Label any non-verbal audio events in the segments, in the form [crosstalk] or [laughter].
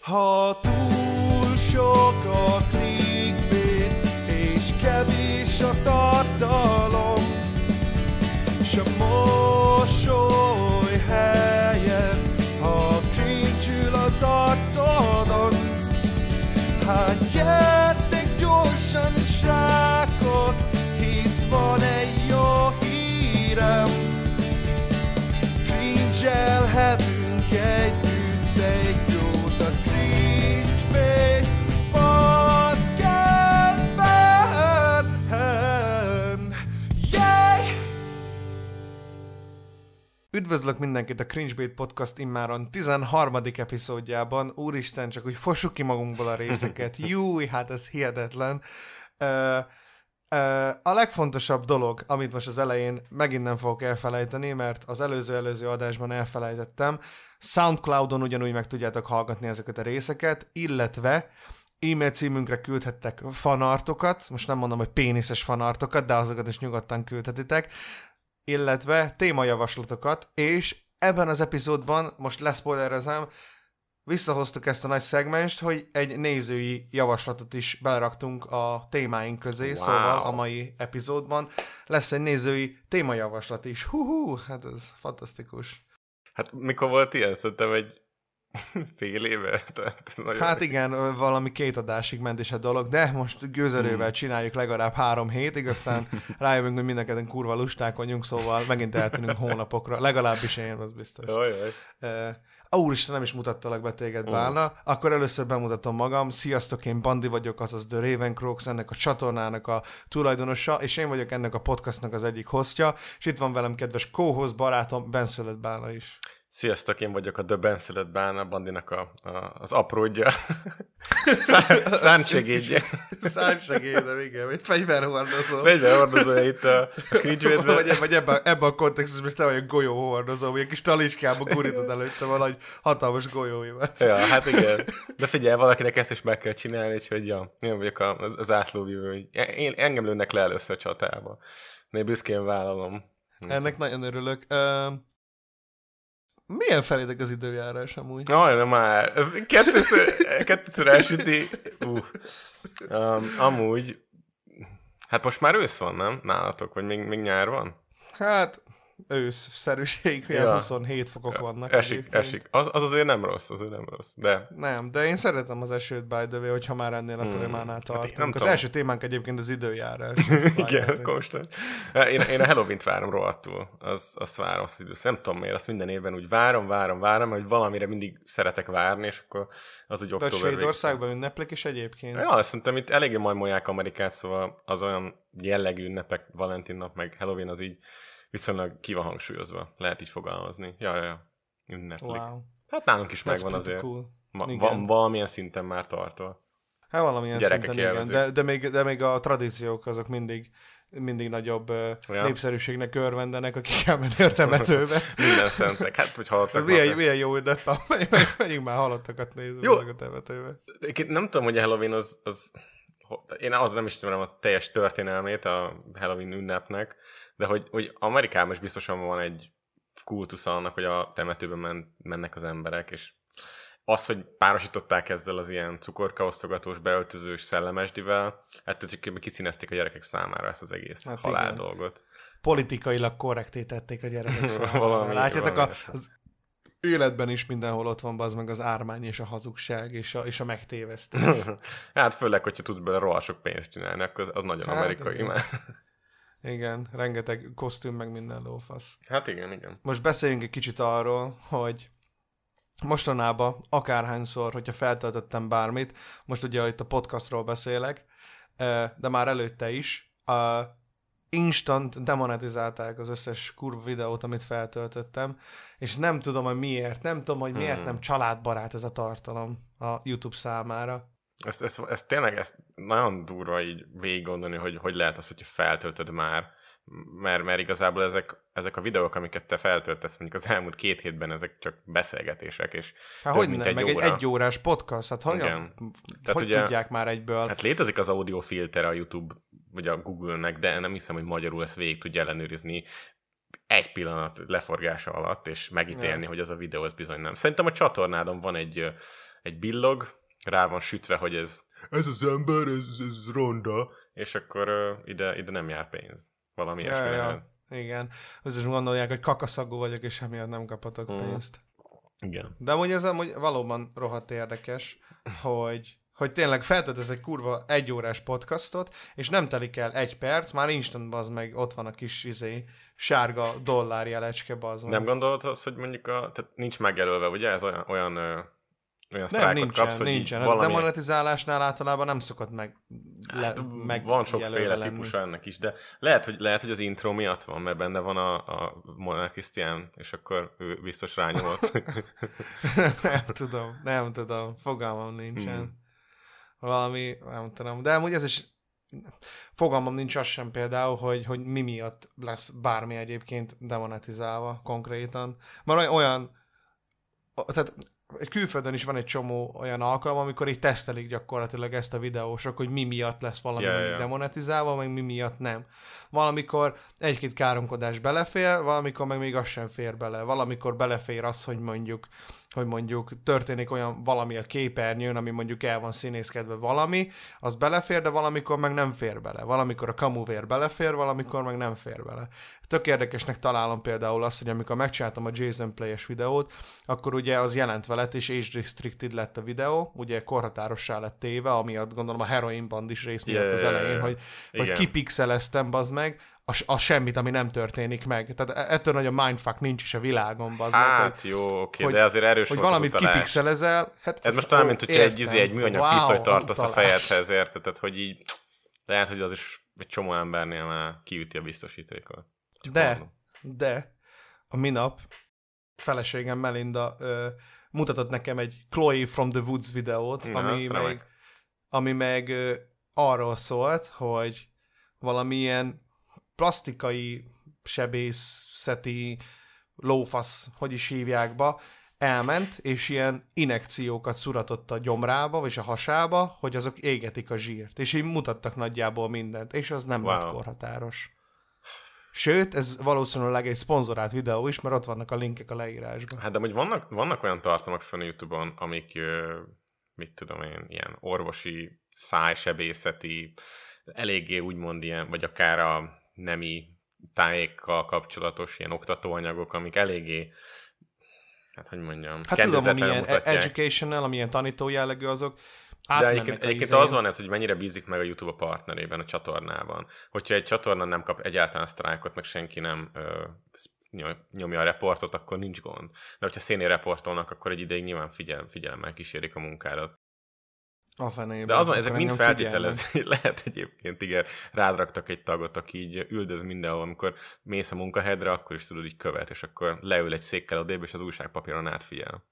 Ha túl sok a clickbait, és kevés a tartalom, s a mosoly Üdvözlök mindenkit a Cringebait Podcast immáron 13. epizódjában. Úristen, csak úgy fossuk ki magunkból a részeket. [laughs] Júj, hát ez hihetetlen. Uh, uh, a legfontosabb dolog, amit most az elején megint nem fogok elfelejteni, mert az előző-előző adásban elfelejtettem, Soundcloudon ugyanúgy meg tudjátok hallgatni ezeket a részeket, illetve e-mail címünkre küldhettek fanartokat, most nem mondom, hogy péniszes fanartokat, de azokat is nyugodtan küldhetitek, illetve témajavaslatokat, és ebben az epizódban, most leszpoilerezem, visszahoztuk ezt a nagy szegmenst, hogy egy nézői javaslatot is beleraktunk a témáink közé, wow. szóval a mai epizódban lesz egy nézői témajavaslat is. Hú, hát ez fantasztikus. Hát mikor volt ilyen? Szerintem egy [laughs] fél éve. [laughs] Tehát nagyon Hát igen, valami két adásig ment is a dolog, de most gőzerővel Hmm. csináljuk legalább három hétig, aztán [laughs] rájövünk, hogy mindenketten kurva lusták vagyunk, szóval megint eltűnünk hónapokra, legalábbis én, az biztos. Jaj, jaj. Uh, úristen, nem is mutattalak be téged. Bálna. Akkor először bemutatom magam. Sziasztok, én Bandi vagyok, azaz The Ravencrox, ennek a csatornának a tulajdonosa, és én vagyok ennek a podcastnak az egyik hostja, és itt van velem kedves co barátom, Benszölet Bálna is. Sziasztok, én vagyok a The Benszület Bána, Bandinak a, a, az apródja. [laughs] Szá- Szántsegédje. Szánysegédem, igen, egy fegyverhordozó. Fegyverhordozója itt a [laughs] Vagy, cringe vagy ebben, ebben a kontextusban is te vagy a golyóhordozó, vagy egy kis taliskába gurítod előtte valahogy hatalmas golyóimat. Ja, hát igen. De figyelj, valakinek ezt is meg kell csinálni, úgyhogy ja, én vagyok a- az, az ászlóvívő. Én, engem lőnek le először csatába. Én büszkén vállalom. Ennek nagyon örülök. Uh, milyen felédek az időjárás amúgy? Jaj, de már. Ez kettőször, kettőször elsüti. Uh. Um, amúgy, hát most már ősz van, nem? Nálatok? Vagy még, még nyár van? Hát, őszszerűség, olyan Ja. 27 fokok vannak. Esik, egyébként. esik. Az, az azért nem rossz, azért nem rossz. De Nem, de én szeretem az esőt, by the way, hogyha már ennél a Hmm. témánál Hát tartunk. nem az tudom. első témánk egyébként az időjárás. [laughs] igen, konstant. Én, én a Halloween-t várom rohadtul. Az, azt várom, azt az időszak. Nem tudom miért, azt minden évben úgy várom, várom, várom, hogy valamire mindig szeretek várni, és akkor az úgy De október végén. Svédországban ünneplik is egyébként. Ja, szerintem itt eléggé majmolják Amerikát, szóval az olyan jellegű ünnepek, Valentin nap, meg Halloween az így viszonylag ki van hangsúlyozva. Lehet így fogalmazni. Ja, ja, ja. Ünneplik. Wow. Hát nálunk is That's megvan azért. Cool. Ma, Igen. van valamilyen szinten már tartva. Hát valamilyen Gyerekek szinten igen, élvezik. de, de, még, de még a tradíciók azok mindig mindig nagyobb Ja. népszerűségnek örvendenek, akik elmenni a temetőbe. [laughs] Minden szentek. Hát, hogy hallottak. milyen, már- milyen jó ünnep, [laughs] megyünk már halottakat nézni Jó. a temetőbe. Nem tudom, hogy a Halloween az, az én az nem ismerem a teljes történelmét a Halloween ünnepnek, de hogy, hogy Amerikában is biztosan van egy kultusz annak, hogy a temetőben men, mennek az emberek, és az, hogy párosították ezzel az ilyen cukorkaosztogatós, beöltözős szellemesdivel, hát csak kiszínezték a gyerekek számára ezt az egész Hát halál igen. dolgot. Politikailag korrekté tették a gyerekek [laughs] számára. Valami- Látjátok, a, valami. az életben is mindenhol ott van az meg az ármány és a hazugság és a, és a megtévesztés. [laughs] hát főleg, hogyha tudsz belőle rohadt sok pénzt csinálni, akkor az nagyon Hát amerikai igen. már. Igen, rengeteg kosztüm meg minden lófasz. Hát igen, igen. Most beszéljünk egy kicsit arról, hogy mostanában akárhányszor, hogyha feltöltöttem bármit, most ugye itt a podcastról beszélek, de már előtte is, a instant demonetizálták az összes kurva videót, amit feltöltöttem, és nem tudom, hogy miért, nem tudom, hogy miért Hmm. nem családbarát ez a tartalom a YouTube számára. Ez, ez, ez tényleg ez nagyon durva így végig gondolni, hogy hogy lehet az, hogyha feltöltöd már. Mert, mert igazából ezek, ezek a videók, amiket te feltöltesz, mondjuk az elmúlt két hétben, ezek csak beszélgetések, és Több hogy mint nem, egy meg egy óra. egyórás podcast, hát hogyan, Igen. hogy Tehát ugye- tudják már egyből? hát létezik az audio filter a YouTube, vagy a Google-nek, de nem hiszem, hogy magyarul ezt végig tudja ellenőrizni egy pillanat leforgása alatt, és megítélni, Ja. hogy az a videó az bizony nem. Szerintem a csatornádon van egy, egy billog, rá van sütve, hogy ez ez az ember, ez, ez ronda, és akkor uh, ide, ide nem jár pénz. Valami Ja, ilyesmi. ja, igen. Az is gondolják, hogy kakaszagú vagyok, és emiatt nem kaphatok Mhm. pénzt. Igen. De amúgy ez amúgy valóban rohadt érdekes, hogy, hogy tényleg feltöltesz egy kurva egy órás podcastot, és nem telik el egy perc, már instant bazd meg, ott van a kis izé, sárga dollár jelecske bazd meg. Nem gondolod azt, hogy mondjuk a, tehát nincs megjelölve, ugye? Ez olyan, olyan, olyan nem nincsen, kapsz, hogy nincsen. A valami... demonetizálásnál általában nem szokott meg, le, Hát, meg van sokféle lenni. típusa ennek is, de lehet, hogy, lehet, hogy az intro miatt van, mert benne van a, a monarchisztián, és akkor ő biztos rányomott. [laughs] [laughs] nem tudom, nem tudom, fogalmam nincsen. Hmm. Valami, nem tudom, de amúgy ez is fogalmam nincs az sem például, hogy, hogy mi miatt lesz bármi egyébként demonetizálva konkrétan. Mert olyan- olyan, tehát külföldön is van egy csomó olyan alkalom, amikor így tesztelik gyakorlatilag ezt a videósok, hogy mi miatt lesz valami yeah, ja. demonetizálva, meg mi miatt nem. Valamikor egy-két káromkodás belefér, valamikor meg még az sem fér bele. Valamikor belefér az, hogy mondjuk hogy mondjuk történik olyan valami a képernyőn, ami mondjuk el van színészkedve valami, az belefér, de valamikor meg nem fér bele. Valamikor a kamuvér belefér, valamikor meg nem fér bele. Tök érdekesnek találom például azt, hogy amikor megcsináltam a Jason Play-es videót, akkor ugye az jelentve lett, és age restricted lett a videó, ugye korhatárossá lett téve, amiatt gondolom a heroin band is rész miatt Ja, az elején, hogy, hogy Igen. kipixeleztem, bazd meg, a, a semmit, ami nem történik meg. Tehát e- ettől nagy a mindfuck nincs is a világon, meg, hogy, Hát jó, oké, hogy- de azért erős hogy volt az valamit utalás. kipixelezel. Hát, Ez most olyan, mint hogyha egy, izé, egy műanyag Wow, pisztolyt az tartasz a fejedhez, érted? Tehát, hogy így lehet, hogy az is egy csomó embernél már kiüti a biztosítékot. Csak De, mondom. de a minap feleségem Melinda ö, mutatott nekem egy Chloe from the Woods videót, Na, ami, az meg, ami meg ö, arról szólt, hogy valamilyen plastikai sebészeti lófasz, hogy is hívják ba, elment, és ilyen inekciókat szuratott a gyomrába, vagy a hasába, hogy azok égetik a zsírt. És így mutattak nagyjából mindent, és az nem Wow. lett korhatáros. Sőt, ez valószínűleg egy szponzorált videó is, mert ott vannak a linkek a leírásban. Hát de hogy vannak, vannak olyan tartalmak fönn a Youtube-on, amik, mit tudom én, ilyen orvosi, szájsebészeti, eléggé úgymond ilyen, vagy akár a nemi tájékkal kapcsolatos ilyen oktatóanyagok, amik eléggé, hát hogy mondjam, Hát tudom, amilyen mutatják. educational, amilyen tanító jellegű azok, De egyébként, egyébként az van ez, hogy mennyire bízik meg a YouTube a partnerében, a csatornában. Hogyha egy csatorna nem kap egyáltalán sztrájkot, meg senki nem ö, nyomja a reportot, akkor nincs gond. De hogyha szénél reportolnak, akkor egy ideig nyilván figyel, figyelemmel kísérik a munkádat. A fenébe. De az van, akkor ezek mind engem feltételez. [laughs] Lehet egyébként, igen, rád raktak egy tagot, aki így üldöz mindenhol, amikor mész a munkahelyedre, akkor is tudod, így követ, és akkor leül egy székkel odébb, és az újságpapíron átfigyel.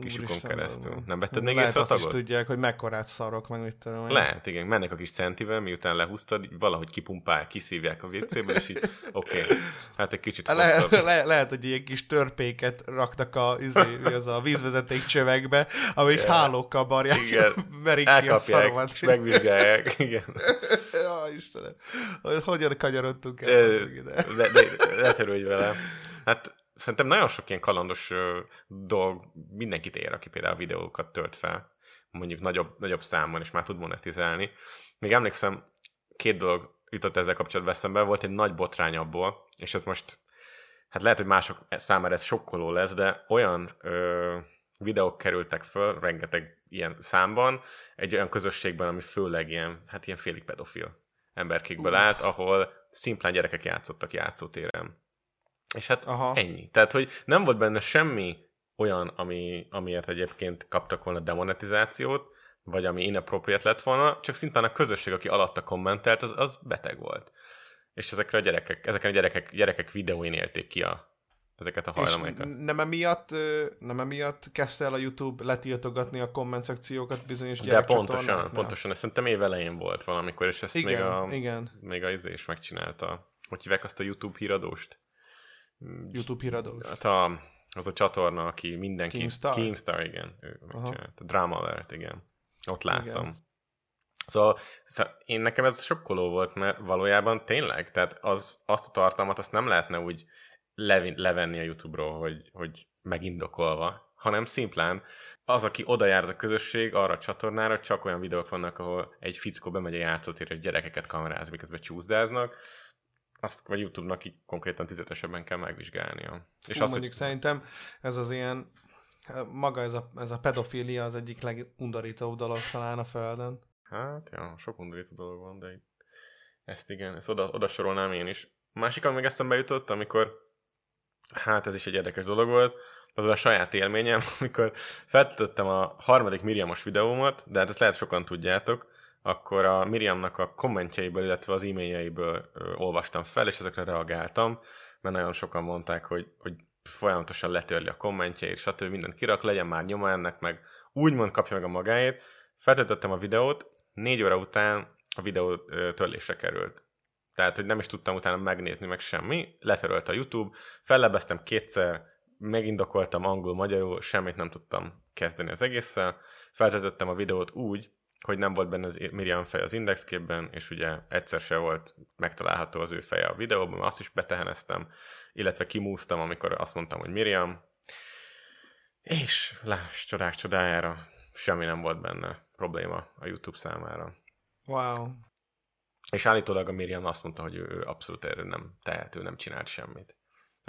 Kis lyukon Úristen, keresztül. az- Nem vetted még Lehet észre a azt is tagot? tudják, hogy mekkorát szarok, meg mit tudom én. Lehet, igen. Mennek a kis centivel, miután lehúztad, valahogy kipumpál, kiszívják a WC-ből, és így oké, okay, hát egy kicsit Le, hosszabb. le, lehet, hogy ilyen kis törpéket raktak a, izé, az a vízvezeték csövekbe, amik Igen. hálókkal barják, Igen. [laughs] merik ki a szaromat. és megvizsgálják, igen. [laughs] ja, Istenem. Hogy- Hogyan kanyarodtunk el? Ö, hozzá ide? De, de, ne törődj vele. Hát szerintem nagyon sok ilyen kalandos ö, dolog mindenkit ér, aki például videókat tölt fel, mondjuk nagyobb, nagyobb számban, és már tud monetizálni. Még emlékszem, két dolog jutott ezzel kapcsolatban eszembe, volt egy nagy botrány abból, és ez most, hát lehet, hogy mások számára ez sokkoló lesz, de olyan ö, videók kerültek föl, rengeteg ilyen számban, egy olyan közösségben, ami főleg ilyen, hát ilyen félig pedofil emberkékből állt, ahol szimplán gyerekek játszottak játszótéren. És hát Aha. ennyi. Tehát, hogy nem volt benne semmi olyan, ami, amiért egyébként kaptak volna demonetizációt, vagy ami inappropriate lett volna, csak szintén a közösség, aki alatta kommentelt, az, az beteg volt. És ezekre a gyerekek, ezeken a gyerekek, gyerekek videóin élték ki a, ezeket a hajlamokat. nem emiatt, nem emiatt kezdte el a YouTube letiltogatni a komment szekciókat bizonyos De pontosan, pontosan, ez szerintem év elején volt valamikor, és ezt Igen, még a, igen. még a izé is megcsinálta. Hogy hívják azt a YouTube híradóst? YouTube híradós. Hát a, az a csatorna, aki mindenki... Keemstar? Keemstar, igen. Ő megcsinálta. Drama Alert, igen. Ott láttam. Igen. Szóval, szóval én nekem ez sokkoló volt, mert valójában tényleg, tehát az, azt a tartalmat azt nem lehetne úgy levi, levenni a YouTube-ról, hogy, hogy megindokolva, hanem szimplán az, aki oda jár a közösség, arra a csatornára, csak olyan videók vannak, ahol egy fickó bemegy a játszótérre, és gyerekeket kameráz, miközben csúszdáznak, azt vagy YouTube-nak így konkrétan tüzetesebben kell megvizsgálnia. És Hú, azt, mondjuk hogy... szerintem ez az ilyen, maga ez a, ez a pedofília az egyik legundorítóbb dolog talán a Földön. Hát, ja, sok undorító dolog van, de ezt igen, ezt oda, oda sorolnám én is. A másik, ami még eszembe jutott, amikor, hát ez is egy érdekes dolog volt, az a saját élményem, [laughs] amikor feltöltöttem a harmadik Miriamos videómat, de hát ezt lehet sokan tudjátok, akkor a Miriamnak a kommentjeiből, illetve az e-mailjeiből olvastam fel, és ezekre reagáltam, mert nagyon sokan mondták, hogy, hogy folyamatosan letörli a kommentjeit, stb. mindent kirak, legyen már nyoma ennek, meg úgymond kapja meg a magáét. Feltöltöttem a videót, négy óra után a videó törlésre került. Tehát, hogy nem is tudtam utána megnézni meg semmi, letörölt a YouTube, fellebeztem kétszer, megindokoltam angol-magyarul, semmit nem tudtam kezdeni az egésszel. Feltöltöttem a videót úgy, hogy nem volt benne az Miriam fej az indexképben, és ugye egyszer se volt megtalálható az ő feje a videóban, azt is beteheneztem, illetve kimúztam, amikor azt mondtam, hogy Miriam, és láss, csodák csodájára, semmi nem volt benne probléma a YouTube számára. Wow. És állítólag a Miriam azt mondta, hogy ő abszolút erről nem tehető, nem csinált semmit.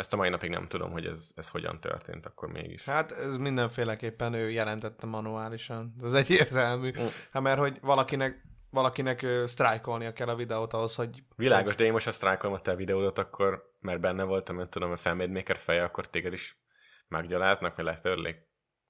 Ezt a mai napig nem tudom, hogy ez, ez hogyan történt akkor mégis. Hát ez mindenféleképpen ő jelentette manuálisan. Ez egyértelmű. Mm. Hát mert hogy valakinek valakinek sztrájkolnia kell a videót ahhoz, hogy... Világos, de én most ha sztrájkolom a te videódat, akkor, mert benne voltam, nem tudom, a Fanmade Maker feje, akkor téged is meggyaláznak, vagy letörlik.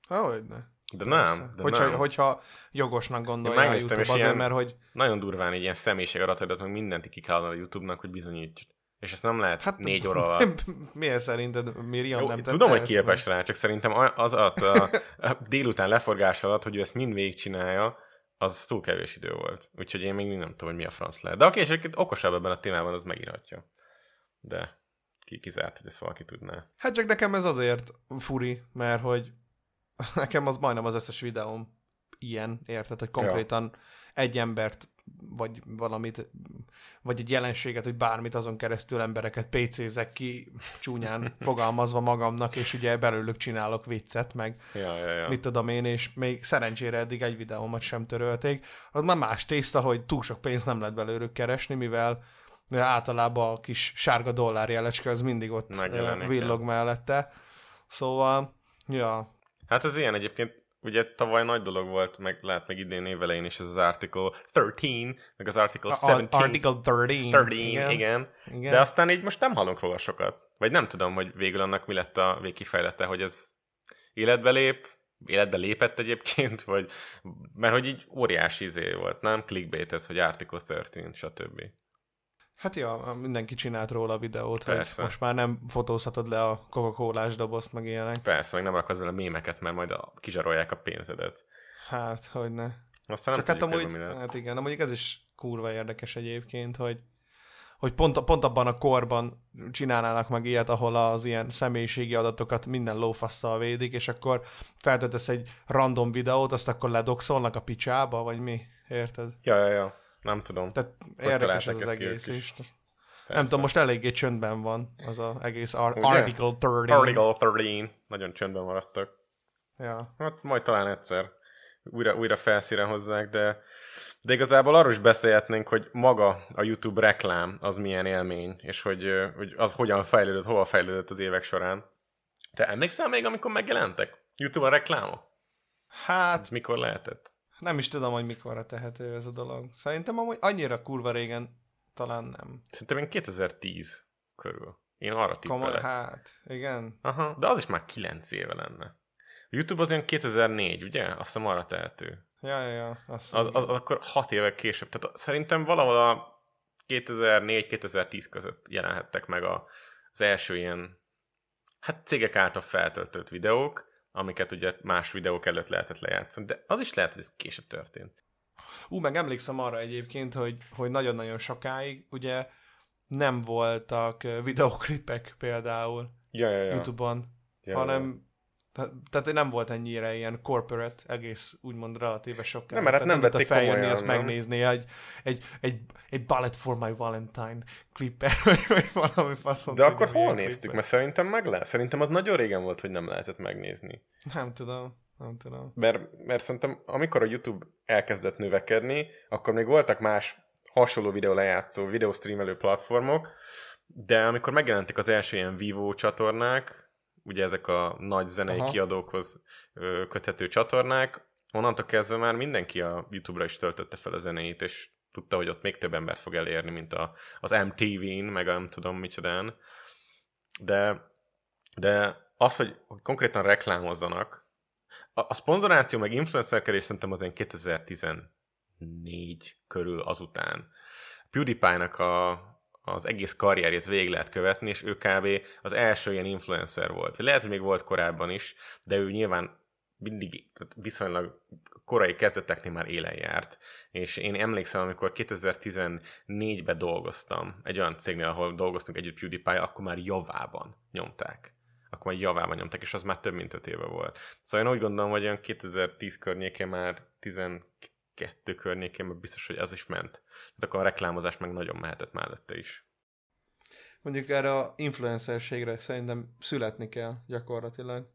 Hogy ne. De nem. De hogyha, nem. hogyha jogosnak gondolja a YouTube azért, mert hogy... Nagyon durván így ilyen személyiség adataidat, meg mindent ki kell a YouTube-nak, hogy bizonyíts. És ezt nem lehet hát, négy [laughs] óra alatt. Miért szerinted Miriam nem Tudom, hogy képes rá, csak szerintem az alatt a, a délután leforgás alatt, hogy ő ezt mind végigcsinálja, az túl kevés idő volt. Úgyhogy én még nem tudom, hogy mi a franc lehet. De aki esetleg okosabb ebben a témában, az megírhatja. De ki kizárt, hogy ezt valaki tudná. Hát csak nekem ez azért furi, mert hogy [laughs] nekem az majdnem az összes videóm ilyen, érted, hogy konkrétan ja. egy embert vagy valamit, vagy egy jelenséget, hogy bármit azon keresztül embereket PC-zek ki, csúnyán [laughs] fogalmazva magamnak, és ugye belőlük csinálok viccet, meg ja, ja, ja. mit tudom én, és még szerencsére eddig egy videómat sem törölték. Az már más tészta, hogy túl sok pénzt nem lehet belőlük keresni, mivel általában a kis sárga dollár jelecske az mindig ott villog mellette. Szóval, ja. Hát ez ilyen egyébként ugye tavaly nagy dolog volt, meg lehet meg idén évelején is ez az Article 13, meg az Article 17. Article 13. 13, igen. igen. igen. De aztán így most nem hallunk róla sokat. Vagy nem tudom, hogy végül annak mi lett a végkifejlete, hogy ez életbe lép, életbe lépett egyébként, vagy mert hogy így óriási izé volt, nem? Clickbait ez, hogy Article 13, stb. Hát ja, mindenki csinált róla a videót, Persze. hogy most már nem fotózhatod le a coca dobozt, meg ilyenek. Persze, meg nem rakod vele mémeket, mert majd a, kizsarolják a pénzedet. Hát, hogy ne. Aztán Csak hát amúgy, hát igen, amúgy ez is kurva érdekes egyébként, hogy hogy pont, pont abban a korban csinálnának meg ilyet, ahol az ilyen személyiségi adatokat minden lófasszal védik, és akkor feltöltesz egy random videót, azt akkor ledoxolnak a picsába, vagy mi? Érted? Ja, ja, ja. Nem tudom. Tehát érdekes ez az egész is. is. Nem tudom, most eléggé csöndben van az az egész ar- Article 13. Article 13. Nagyon csöndben maradtak. Ja. Hát majd talán egyszer újra, újra felszíre hozzák, de, de igazából arról is beszélhetnénk, hogy maga a YouTube reklám az milyen élmény, és hogy, hogy az hogyan fejlődött, hova fejlődött az évek során. Te emlékszel még, amikor megjelentek? YouTube-on reklámok? Hát... Ez mikor lehetett? Nem is tudom, hogy mikorra tehető ez a dolog. Szerintem amúgy annyira kurva régen talán nem. Szerintem én 2010 körül. Én arra tippelek. Komoly, hát, igen. Aha, de az is már 9 éve lenne. A YouTube az olyan 2004, ugye? Azt hiszem arra tehető. Ja, ja, ja. Azt az, az, az, akkor 6 évek később. Tehát szerintem valahol a 2004-2010 között jelenhettek meg a, az első ilyen hát cégek által feltöltött videók, amiket ugye más videók előtt lehetett lejátszani, de az is lehet, hogy ez később történt. Ú, meg emlékszem arra egyébként, hogy, hogy nagyon-nagyon sokáig ugye nem voltak videoklipek például ja, ja, ja. YouTube-on, ja, hanem Tehát, tehát nem volt ennyire ilyen corporate, egész úgymond relatíve sok. Nem, mert hát nem vették feljönni, komolyan, azt nem? megnézni egy, egy, egy, egy Ballet for my Valentine klipper, [laughs] vagy, valami faszom. De akkor hol néztük? klipper. Mert szerintem meg lehet. Szerintem az nagyon régen volt, hogy nem lehetett megnézni. Nem tudom, nem tudom. Mert, mert szerintem amikor a YouTube elkezdett növekedni, akkor még voltak más hasonló videó lejátszó, videostreamelő platformok, de amikor megjelentek az első ilyen Vivo csatornák, ugye ezek a nagy zenei Aha. Kiadókhoz köthető csatornák, onnantól kezdve már mindenki a YouTube-ra is töltötte fel a zenéit, és tudta, hogy ott még több embert fog elérni, mint a, az MTV-n, meg a nem tudom micsodán. De, de az, hogy, hogy konkrétan reklámozzanak, a, a szponzoráció meg influencerkedés szerintem az ilyen 2014 körül azután. PewDiePie-nak a, az egész karrierjét végig lehet követni, és ő kb. az első ilyen influencer volt. Lehet, hogy még volt korábban is, de ő nyilván mindig tehát viszonylag korai kezdeteknél már élen járt. És én emlékszem, amikor 2014-ben dolgoztam egy olyan cégnél, ahol dolgoztunk együtt PewDiePie, akkor már javában nyomták. Akkor már javában nyomták, és az már több mint 5 éve volt. Szóval én úgy gondolom, hogy olyan 2010 környékén már 12 környékén már biztos, hogy az is ment. Tehát akkor a reklámozás meg nagyon mehetett mellette is. Mondjuk erre a influencerségre szerintem születni kell gyakorlatilag.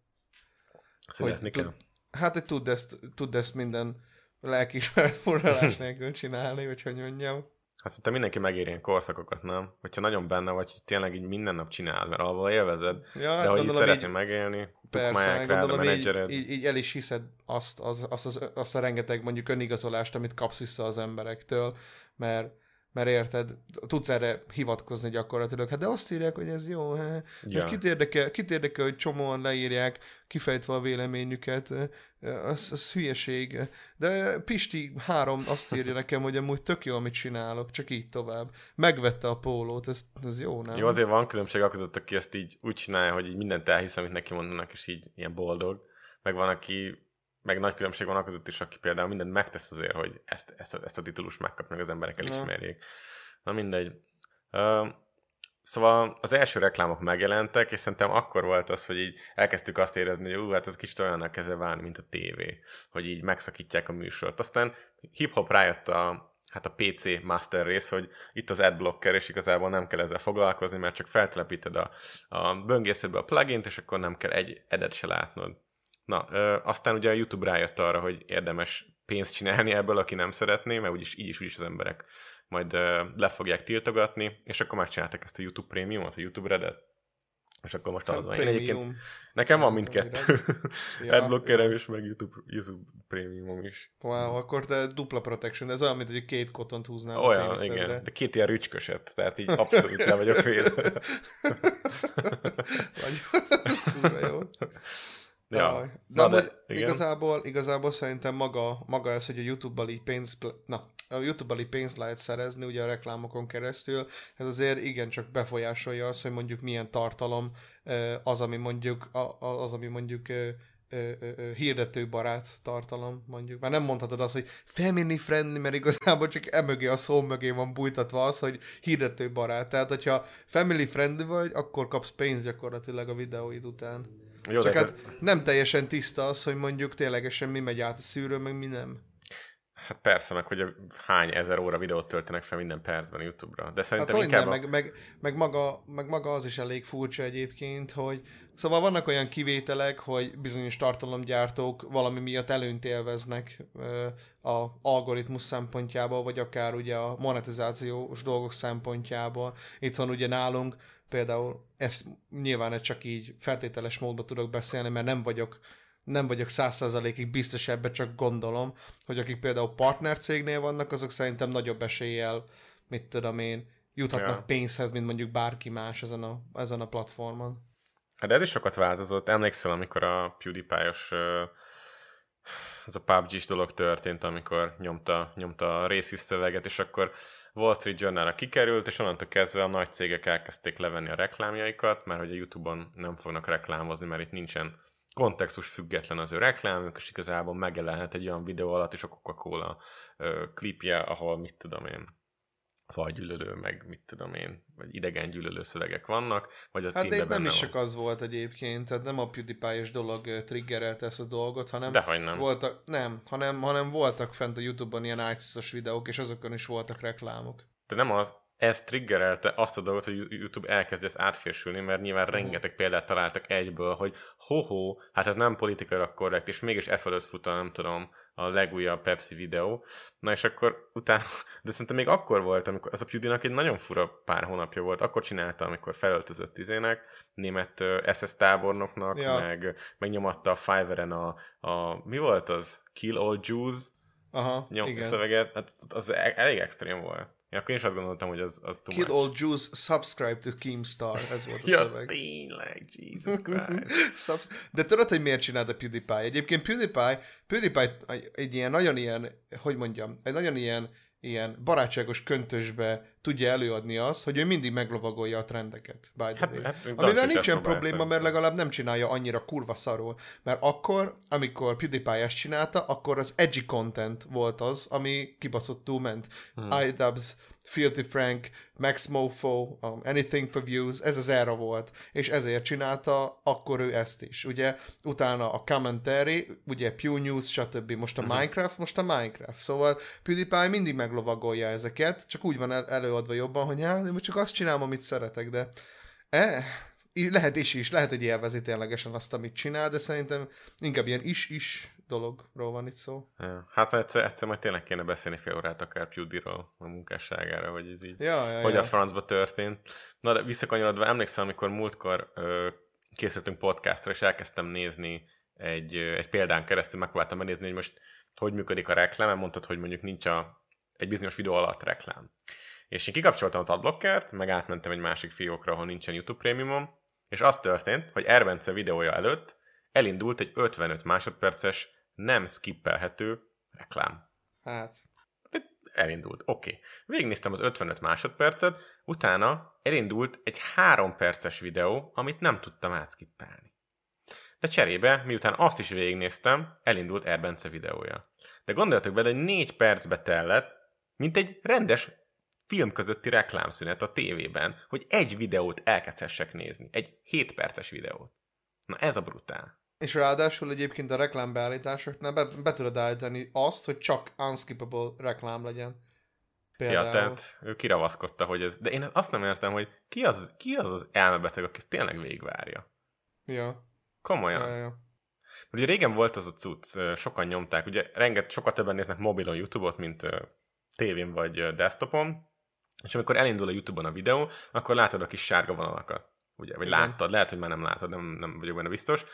Születni kell. tud- Hát, hogy tudd ezt, tudd ezt minden lelkiismeret forralás [laughs] nélkül csinálni, vagy hogy mondjam. Hát szerintem mindenki megér ilyen korszakokat, nem? Hogyha nagyon benne vagy, hogy tényleg így minden nap csinálod, mert alapból élvezed, Ja, de hát hogy így gondolom szeretnél így, megélni, persze, meg rád a gondolom így, menedzsered. így, így, el is hiszed azt, az, azt, az, azt a rengeteg mondjuk önigazolást, amit kapsz vissza az emberektől, mert mert érted, tudsz erre hivatkozni gyakorlatilag. Hát de azt írják, hogy ez jó, he? Ja. Ja. Kit, érdekel, kit érdekel, hogy csomóan leírják, kifejtve a véleményüket, az, az hülyeség. De Pisti három azt írja nekem, hogy amúgy tök jó, amit csinálok, csak így tovább. Megvette a pólót, ez, ez jó, nem? Jó, azért van különbség a között, aki ezt így úgy csinálja, hogy így mindent elhisz, amit neki mondanak, és így ilyen boldog. Meg van, aki, meg nagy különbség van között is, aki például mindent megtesz azért, hogy ezt, ezt, a, ezt a titulust megkap, meg az emberek elismerjék. Na mindegy. Uh, Szóval az első reklámok megjelentek, és szerintem akkor volt az, hogy így elkezdtük azt érezni, hogy ú, hát ez kicsit olyannak kezdve válni, mint a tévé, hogy így megszakítják a műsort. Aztán hip-hop rájött a, hát a PC master rész, hogy itt az adblocker, és igazából nem kell ezzel foglalkozni, mert csak feltelepíted a, a böngészőbe a plugint, és akkor nem kell egy edet se látnod. Na, ö, aztán ugye a YouTube rájött arra, hogy érdemes pénzt csinálni ebből, aki nem szeretné, mert úgyis így is úgyis az emberek majd ö, le fogják tiltogatni, és akkor megcsináltak ezt a YouTube Premiumot, a YouTube Redet. És akkor most az van. Én egyébként, Hát nekem van Nem mindkettő. [laughs] Ja, Adblockerem is, meg YouTube, YouTube Premiumom is. Wow, akkor te dupla protection, ez olyan, mint hogy két kotont húznál a Olyan, péniszedre. igen. De két ilyen rücsköset, tehát így abszolút le vagyok védve. [laughs] Vagy, [laughs] ez kurva jó. Ja. De Na, amúgy igen. igazából, igazából szerintem maga, maga ez, hogy a YouTube-bal így pénz, na, a YouTube-bal így pénzt lehet szerezni, ugye a reklámokon keresztül, ez azért igencsak befolyásolja azt, hogy mondjuk milyen tartalom az, ami mondjuk, az, ami mondjuk ö, hirdetőbarát tartalom, mondjuk. Már nem mondhatod azt, hogy family friendly, mert igazából csak emögé a szó mögé van bújtatva az, hogy hirdetőbarát. Tehát, hogyha family friendly vagy, akkor kapsz pénzt gyakorlatilag a videóid után. Jó, Csak hát nem teljesen tiszta az, hogy mondjuk ténylegesen mi megy át a szűrőn, meg mi nem. Hát persze, meg hogy hány ezer óra videót töltenek fel minden percben YouTube-ra. De Hát szerintem hogy inkább nem, a... meg, meg, meg, maga, meg maga az is elég furcsa egyébként, hogy szóval vannak olyan kivételek, hogy bizonyos tartalomgyártók valami miatt előnyt élveznek ö, a algoritmus szempontjából, vagy akár ugye a monetizációs dolgok szempontjából. Itthon ugye nálunk például ezt nyilván csak így feltételes módban tudok beszélni, mert nem vagyok nem vagyok száz százalékig biztos ebbe, csak gondolom, hogy akik például partnercégnél vannak, azok szerintem nagyobb eséllyel, mit tudom én, juthatnak Ja. pénzhez, mint mondjuk bárki más ezen a, ezen a platformon. Hát ez is sokat változott. Emlékszel, amikor a PewDiePie-os ez a PUBG-s dolog történt, amikor nyomta, nyomta a részis szöveget, és akkor Wall Street Journal-ra kikerült, és onnantól kezdve a nagy cégek elkezdték levenni a reklámjaikat, mert hogy a YouTube-on nem fognak reklámozni, mert itt nincsen kontextus független az ő reklámjuk, és igazából megjelenhet egy olyan videó alatt is a Coca-Cola klipje, ahol mit tudom én, fajgyűlölő, meg mit tudom én, vagy idegen gyűlölő szövegek vannak, vagy a Hát de nem is csak az volt egyébként, tehát nem a PewDiePie-es dolog ö, triggerelte ezt a dolgot, hanem Dehogy nem. voltak, nem, hanem, hanem voltak fent a Youtube-on ilyen isis videók, és azokon is voltak reklámok. De nem az, ez triggerelte azt a dolgot, hogy YouTube elkezdi ezt átfésülni, mert nyilván rengeteg példát találtak egyből, hogy ho-ho, hát ez nem politikailag korrekt, és mégis e fölött fut a, nem tudom, a legújabb Pepsi videó. Na és akkor utána, [laughs] de szerintem még akkor volt, amikor az a pewdie egy nagyon fura pár hónapja volt, akkor csinálta, amikor felöltözött izének, német SS tábornoknak, Ja. meg megnyomatta a Fiverr-en a, a, mi volt az? Kill All Jews Aha, nyom, igen. szöveget, hát az e- elég extrém volt. Én akkor én is azt gondoltam, hogy az, az Kill all Jews, subscribe to Keemstar, ez volt a Ja, szöveg. tényleg, Jesus Christ. [laughs] De tudod, hogy miért csináld a PewDiePie? Egyébként PewDiePie, PewDiePie egy ilyen nagyon ilyen, hogy mondjam, egy nagyon ilyen, ilyen barátságos köntösbe tudja előadni azt, hogy ő mindig meglovagolja a trendeket. By the Hát- way. hát, Amivel nincsen probléma, mert legalább nem csinálja annyira kurva szarul. Mert akkor, amikor PewDiePie ezt csinálta, akkor az edgy content volt az, ami kibaszottul ment. Hmm. iDubbbz, Filthy Frank, Max Mofo, um, Anything for Views, ez az era volt, és ezért csinálta akkor ő ezt is. Ugye utána a commentary, ugye Pew News, stb. Most a Mhm. Minecraft, most a Minecraft. Szóval PewDiePie mindig meglovagolja ezeket, csak úgy van el- előadva jobban, hogy hát, én csak azt csinálom, amit szeretek, de í- lehet is is, lehet, hogy élvezi ténylegesen azt, amit csinál, de szerintem inkább ilyen is-is dologról van itt szó. Hát egyszer, egyszer majd tényleg kéne beszélni fél órát akár pewdie a munkásságára, hogy ez így, Ja, ja, hogy ja. a francba történt. Na de visszakanyarodva, emlékszem, amikor múltkor ö, készültünk podcastra, és elkezdtem nézni egy, egy példán keresztül, megpróbáltam megnézni, hogy most hogy működik a reklám, mondtad, hogy mondjuk nincs a, egy bizonyos videó alatt reklám. És én kikapcsoltam az adblockert, meg átmentem egy másik fiókra, ahol nincsen YouTube prémiumom, és az történt, hogy Erbence videója előtt elindult egy 55 másodperces, nem skippelhető reklám. Hát, Elindult, oké. Okay. Végignéztem az 55 másodpercet, utána elindult egy 3 perces videó, amit nem tudtam átskippelni. De cserébe, miután azt is végignéztem, elindult Erbence videója. De gondoljatok bele, hogy 4 percbe tellett, mint egy rendes film közötti reklámszünet a tévében, hogy egy videót elkezdhessek nézni. Egy 7 perces videót. Na ez a brutál. És ráadásul egyébként a reklámbeállításoknál be, be tudod állítani azt, hogy csak unskippable reklám legyen. Például. Ja, tehát ő kiravaszkodta, hogy ez... De én azt nem értem, hogy ki az ki az, az elmebeteg, aki ezt tényleg végvárja. Ja, Komolyan. ja, ja. Ugye régen volt az a cucc, sokan nyomták, ugye renget, sokat többen néznek mobilon YouTube-ot, mint tévén vagy desktopon, és amikor elindul a YouTube-on a videó, akkor látod a kis sárga vonalakat. Ugye, vagy Igen. láttad, lehet, hogy már nem látod, nem, nem vagyok benne biztos.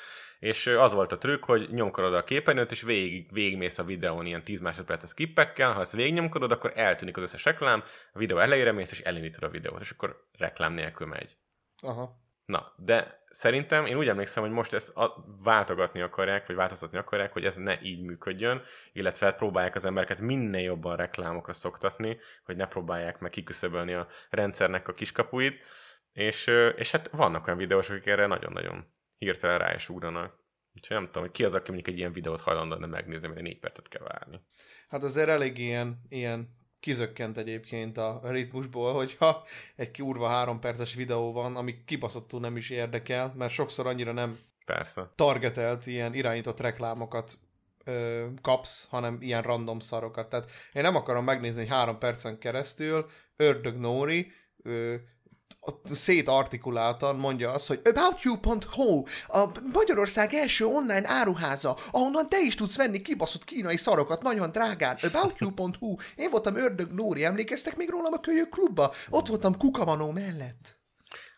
És az volt a trükk, hogy nyomkodod a képernyőt, és végig, végigmész a videón ilyen 10 másodperces skippekkel, ha ezt végignyomkodod, akkor eltűnik az összes reklám, a videó elejére mész, és elindítod a videót, és akkor reklám nélkül megy. Aha. Na, de szerintem én úgy emlékszem, hogy most ezt a, váltogatni akarják, vagy változtatni akarják, hogy ez ne így működjön, illetve próbálják az embereket minél jobban reklámokra szoktatni, hogy ne próbálják meg kiküszöbölni a rendszernek a kiskapuit, és, és hát vannak olyan videós, akik erre nagyon-nagyon hirtelen rá is ugranak. Úgyhogy nem tudom, hogy ki az, aki mondjuk egy ilyen videót hajlandó de megnézni, mert négy percet kell várni. Hát azért elég ilyen, ilyen kizökkent egyébként a ritmusból, hogyha egy kurva három perces videó van, ami kibaszottul nem is érdekel, mert sokszor annyira nem Persze. targetelt ilyen irányított reklámokat ö, kapsz, hanem ilyen random szarokat. Tehát én nem akarom megnézni, hogy három percen keresztül Ördög Nóri ö, szétartikuláltan mondja azt, hogy aboutyou.hu, a Magyarország első online áruháza, ahonnan te is tudsz venni kibaszott kínai szarokat nagyon drágán. Aboutyou.hu, én voltam Ördög Nóri, emlékeztek még rólam a kölyök klubba? Ott voltam Kukamanó mellett.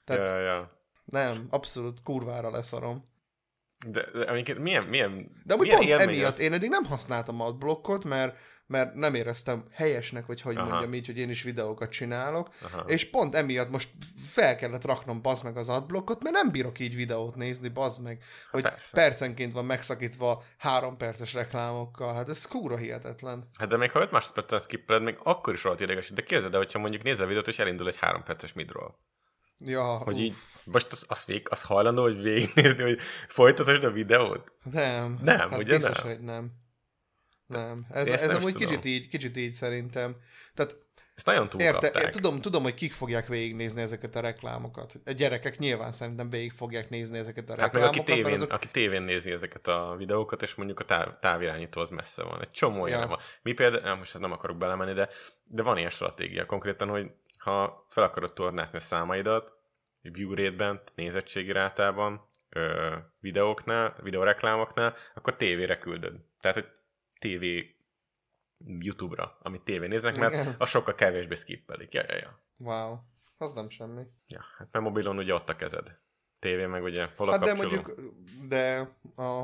Tehát Ja, ja. nem, abszolút kurvára leszarom. De, de egyébként milyen, milyen, De amúgy milyen pont emiatt az? én eddig nem használtam a blokkot, mert, mert nem éreztem helyesnek, vagy hogy Aha. mondjam így, hogy én is videókat csinálok, Aha. és pont emiatt most fel kellett raknom bazd meg az adblokkot, mert nem bírok így videót nézni, bazd meg, hogy Persze. percenként van megszakítva három perces reklámokkal, hát ez kúra hihetetlen. Hát de még ha 5 másodpercen skippeled, még akkor is rohadt ideges. De képzeld el, hogyha mondjuk nézel a videót, és elindul egy 3 perces midról. Ja, Hogy uff, így, most az, az, vég, az hajlandó, hogy végignézni, hogy folytatod a videót? nem. Nem, hát ugye biztos, nem? hogy nem. Nem. Ez, Én ez nem amúgy kicsit így, kicsit így szerintem. Tehát Ezt nagyon túlkapták. Érte, tudom, tudom, hogy kik fogják végignézni ezeket a reklámokat. A gyerekek nyilván szerintem végig fogják nézni ezeket a Hát meg reklámokat. aki tévén, azok... aki tévén nézi ezeket a videókat, és mondjuk a táv, távirányító az messze van. Egy csomó Ja. van. Mi például, most hát nem akarok belemenni, de, de van ilyen stratégia konkrétan, hogy ha fel akarod tornázni a számaidat, view rate-ben, nézettségi rátában, ö, videóknál, videóreklámoknál, akkor tévére küldöd. Tehát, hogy tévé YouTube-ra, amit tévén néznek, mert az sokkal kevésbé skippelik. Ja, ja, ja. Wow, az nem semmi. ja. Hát mert mobilon ugye ott a kezed. Tévén meg ugye hol a Hát de mondjuk, de a,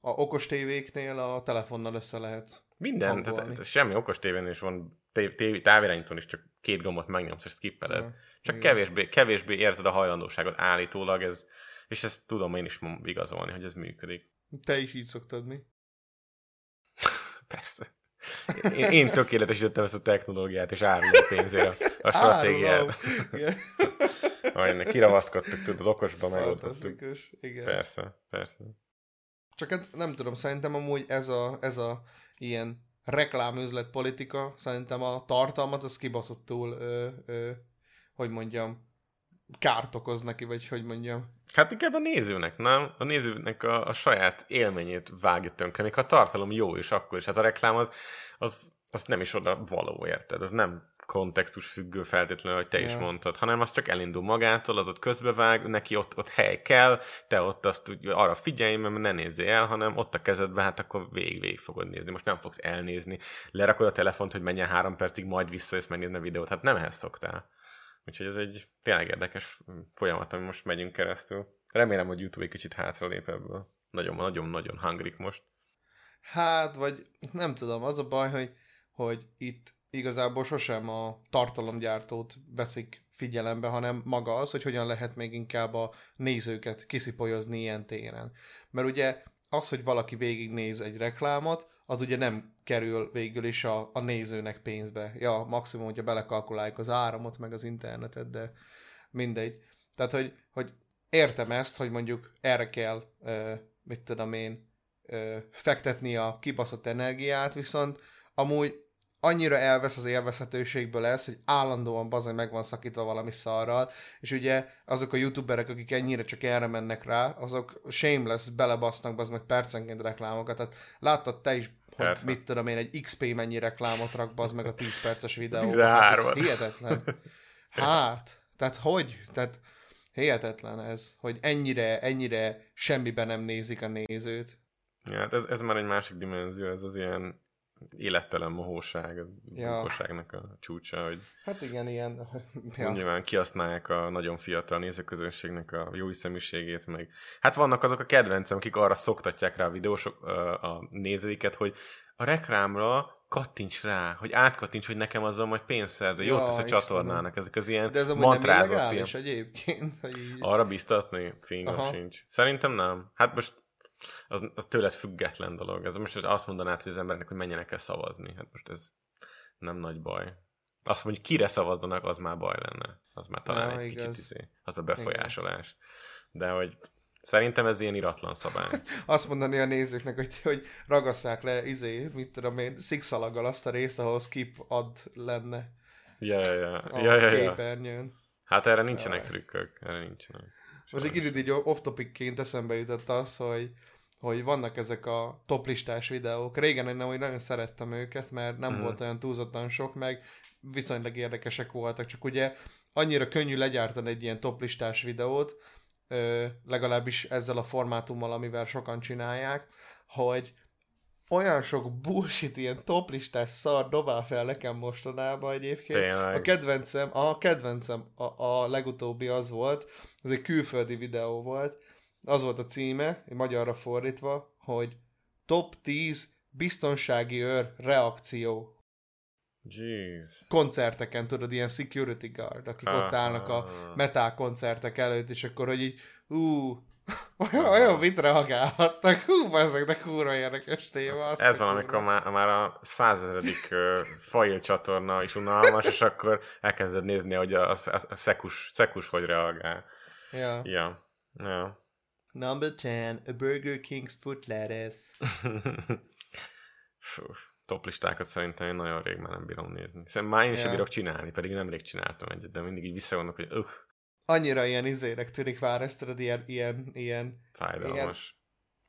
a okos tévéknél a telefonnal össze lehet. Minden, hangolni. tehát semmi okos tévén is van, tév, tév, távirányítón is csak két gombot megnyomsz, és skippeled. Ja, csak igen. kevésbé, kevésbé érzed a hajlandóságot állítólag, ez, és ezt tudom én is igazolni, hogy ez működik. Te is így szoktad mi? Persze. Én, én tökéletesítettem ezt a technológiát, és árulom pénzért a, a stratégiát. Árulom. Igen. [laughs] Majd kiravaszkodtuk, tudod, okosba megoldottuk. Igen. Persze, persze. Csak hát nem tudom, szerintem amúgy ez a, ez a ilyen reklámüzlet politika, szerintem a tartalmat az kibaszottul, ö, ö, hogy mondjam, kárt okoz neki, vagy hogy mondjam. Hát inkább a nézőnek, nem? A nézőnek a, a saját élményét vágja tönkre, még ha a tartalom jó is, akkor is. Hát a reklám az, az, az nem is oda való, érted? Az nem kontextus függő feltétlenül, hogy te is Ja. mondtad, hanem az csak elindul magától, az ott közbevág, neki ott, ott hely kell, te ott azt úgy arra figyelj, mert ne nézzél el, hanem ott a kezedben, hát akkor végig, végig fogod nézni. Most nem fogsz elnézni, lerakod a telefont, hogy menjen három percig, majd visszajössz megnézni a videót. Hát nem ehhez szoktál. Úgyhogy ez egy tényleg érdekes folyamat, ami most megyünk keresztül. Remélem, hogy YouTube egy kicsit hátralép ebből. Nagyon, nagyon, nagyon hangrik most. Hát, vagy nem tudom, az a baj, hogy, hogy itt igazából sosem a tartalomgyártót veszik figyelembe, hanem maga az, hogy hogyan lehet még inkább a nézőket kiszipolyozni ilyen téren. Mert ugye az, hogy valaki végignéz egy reklámot, az ugye nem kerül végül is a, a nézőnek pénzbe. Ja, maximum, hogyha belekalkuláljuk az áramot, meg az internetet, de mindegy. Tehát, hogy, hogy értem ezt, hogy mondjuk erre kell, ö, mit tudom én, ö, fektetni a kibaszott energiát, viszont amúgy annyira elvesz az élvezhetőségből ez, hogy állandóan bazony meg van szakítva valami szarral, és ugye azok a youtuberek, akik ennyire csak erre mennek rá, azok shameless belebasznak az meg percenként reklámokat, tehát láttad te is, hogy Persze. mit tudom én, egy XP mennyi reklámot rak bazd meg a 10 perces videóban. Hát ez 13-at. hihetetlen. Hát, tehát hogy? Tehát hihetetlen ez, hogy ennyire, ennyire semmiben nem nézik a nézőt. Ja, hát ez, ez már egy másik dimenzió, ez az ilyen élettelen mohóság, a Ja. bunkóságnak a csúcsa, hogy Hát igen, ilyen. [laughs] ja. Nyilván kihasználják a nagyon fiatal nézőközönségnek a jó hiszeműségét, meg hát vannak azok a kedvencem, akik arra szoktatják rá a videósok, a nézőiket, hogy a reklámra kattints rá, hogy átkattints, hogy nekem azzal majd pénzt szerző, jót Ja, tesz a Istenem. csatornának, ezek az ilyen De ez mantrázott ilyen. egyébként. Hogy így... Arra biztatni? Fingom sincs. Szerintem nem. Hát most az, az tőled független dolog. Ez most azt mondanád hogy az embernek, hogy menjenek el szavazni. Hát most ez nem nagy baj. Azt mondjuk, kire szavazzanak, az már baj lenne. Az már talán Ja, egy igaz. kicsit izé, az már befolyásolás. De hogy szerintem ez ilyen iratlan szabály. [laughs] Azt mondani a nézőknek, hogy, hogy ragasszák le, izé, mit tudom én, szikszalaggal azt a részt, ahol skip ad lenne Ja, ja, ja. a ja, ja, ja. Hát erre nincsenek Jaj. trükkök. Erre nincsenek. Most egy kicsit így off-topicként eszembe jutott az, hogy, hogy vannak ezek a toplistás videók. Régen én hogy nagyon szerettem őket, mert nem Mhm. volt olyan túlzottan sok, meg viszonylag érdekesek voltak, csak ugye annyira könnyű legyártani egy ilyen toplistás videót, legalábbis ezzel a formátummal, amivel sokan csinálják, hogy olyan sok bullshit, ilyen toplistás szar dobál fel nekem mostanában egyébként. Tényleg. A kedvencem, a kedvencem, a, a legutóbbi az volt, ez egy külföldi videó volt, az volt a címe, magyarra fordítva, hogy top 10 biztonsági őr reakció Jeez. koncerteken, tudod, ilyen security guard, akik ott állnak a Ah. metal koncertek előtt, és akkor, hogy így, ú, olyan, olyan mit reagálhattak, hú, ezeknek kurva érdekes téma. azt Ez van, amikor már, már a százezredik ö, fail csatorna is unalmas, és akkor elkezded nézni, hogy a, a, a szekus, szekus hogy reagál. Ja. Ja. ja. Number 10, a Burger King's foot lettuce. Fú. toplistákat szerintem én nagyon rég már nem bírom nézni. Szerintem már én Ja. sem bírok csinálni, pedig nemrég csináltam egyet, de mindig így visszagondolok, hogy öh, Annyira ilyen izének tűnik már ezt, tudod, ilyen, ilyen, ilyen, fájdalmas.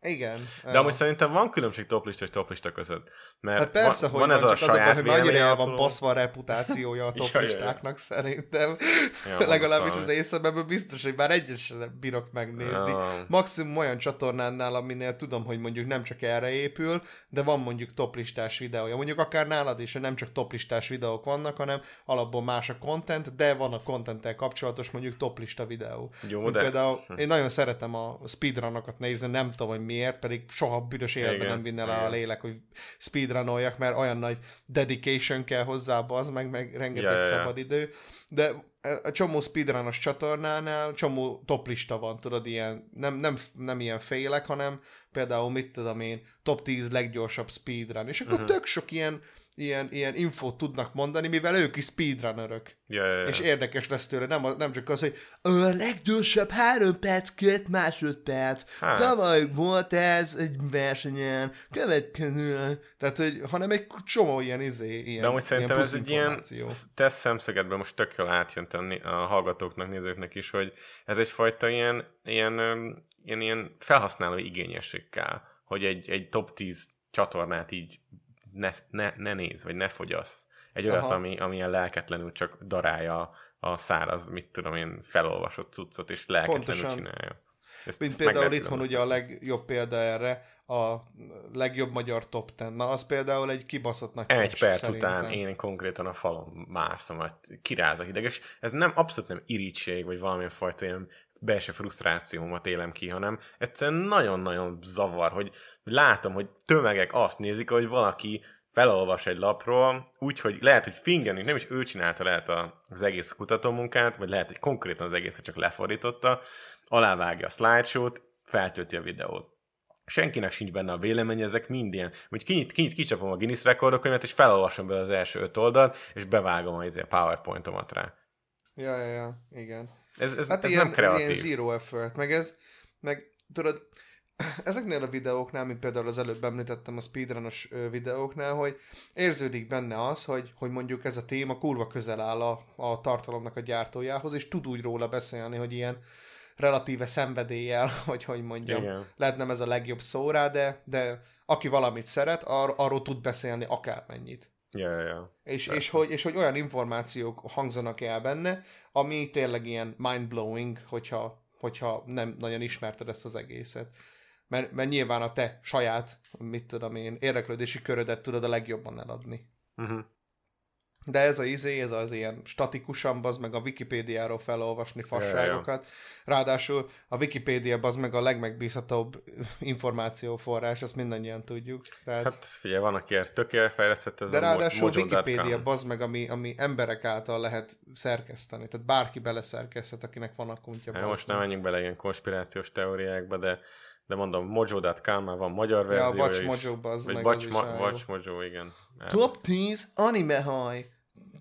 Igen. De amúgy szerintem van különbség toplista és toplista között. Mert Hát persze, van, hogy van ez a csak az a baj, saját hogy mennyire el van baszva a reputációja a [laughs] toplistáknak szerintem. Ja, van Legalábbis az az én szememben biztos, hogy már egyes sem bírok megnézni. Ja. Maximum olyan csatornánál, aminél tudom, hogy mondjuk nem csak erre épül, de van mondjuk toplistás videója. Mondjuk akár nálad is, hogy nem csak toplistás videók vannak, hanem alapból más a content, de van a contenttel kapcsolatos mondjuk toplista videó. Jó, Mint de... Például én nagyon szeretem a speedrunokat nézni, nem tudom, hogy miért, pedig soha büdös életben nem vinne le a lélek, hogy speedrunoljak, mert olyan nagy dedication kell hozzá, az meg, meg rengeteg Ja, ja, ja. szabad idő. De a csomó speedrunos csatornánál csomó toplista van, tudod, ilyen, nem, nem, nem ilyen félek, hanem például, mit tudom én, top 10 leggyorsabb speedrun, és akkor uh-huh. tök sok ilyen, ilyen, ilyen infót tudnak mondani, mivel ők is speedrunnerök. Ja, ja, ja. És érdekes lesz tőle, nem, nem csak az, hogy a leggyorsabb 3 perc, 2 másodperc, Hát. tavaly volt ez egy versenyen, következő, tehát, hogy, hanem egy csomó ilyen izé, ilyen, De amúgy szerintem ilyen ez egy ilyen tesz szemszögedben most tök jól átjön a, a hallgatóknak, nézőknek is, hogy ez egyfajta ilyen, ilyen, ilyen, ilyen felhasználó igényesség kell, hogy egy, egy top 10 csatornát így ne, ne, ne néz, vagy ne fogyasz. Egy olyat, Aha. ami, ami ilyen lelketlenül csak darálja a száraz, mit tudom én, felolvasott cuccot, és lelketlenül Pontosan. csinálja. Ezt, Mint ezt például itthon ugye a legjobb példa erre, a legjobb magyar top 10. Na, az például egy kibaszott nagy Egy perc szerintem. után én konkrétan a falon mászom, hát kiráz a hideg, és ez nem abszolút nem irítség, vagy valamilyen fajta ilyen belső frusztrációmat élem ki, hanem egyszerűen nagyon-nagyon zavar, hogy látom, hogy tömegek azt nézik, hogy valaki felolvas egy lapról, úgyhogy lehet, hogy fingerünk, nem is ő csinálta lehet a- az egész kutatómunkát, vagy lehet, hogy konkrétan az egészet csak lefordította, alávágja a slideshow-t, feltölti a videót senkinek sincs benne a vélemény, ezek mind ilyen, hogy kinyit, kinyit, kicsapom a Guinness rekordokkönyvet, és felolvasom be az első öt oldalt, és bevágom a izé, PowerPointomat rá. Ja, ja, ja, igen. Ez, ez, Hát ez ilyen, nem kreatív. ilyen zero effort, meg ez, meg tudod, ezeknél a videóknál, mint például az előbb említettem a speedrunos videóknál, hogy érződik benne az, hogy, hogy mondjuk ez a téma kurva közel áll a, a tartalomnak a gyártójához, és tud úgy róla beszélni, hogy ilyen relatíve szenvedéllyel, [laughs] hogy hogy mondjam, Igen. lehet nem ez a legjobb szó rá, de, de aki valamit szeret, ar- arról tud beszélni akármennyit. Ja, ja. És, Persze. és, hogy, és hogy olyan információk hangzanak el benne, ami tényleg ilyen mind-blowing, hogyha, hogyha nem nagyon ismerted ezt az egészet. Mert, mert nyilván a te saját, mit tudom én, érdeklődési körödet tudod a legjobban eladni. Uh-huh. De ez a izé, ez az ilyen statikusan, az meg a Wikipédiáról felolvasni fasságokat. Ráadásul a Wikipédia az meg a legmegbízhatóbb információforrás, ezt mindannyian tudjuk. Tehát... Hát figyelj, van, aki ezt fejlesztett, ez De a ráadásul Mojo.com. Wikipédia bazd meg, ami, ami emberek által lehet szerkeszteni. Tehát bárki beleszerkeszthet, akinek van a kuntya. Hát most nem menjünk bele ilyen konspirációs teóriákba, de, de mondom, Mojo.com már van magyar Ja, a verziója is. Mojo, Vagy meg, Watch, az álló. Watch Mojo, igen. Top 10 anime haj.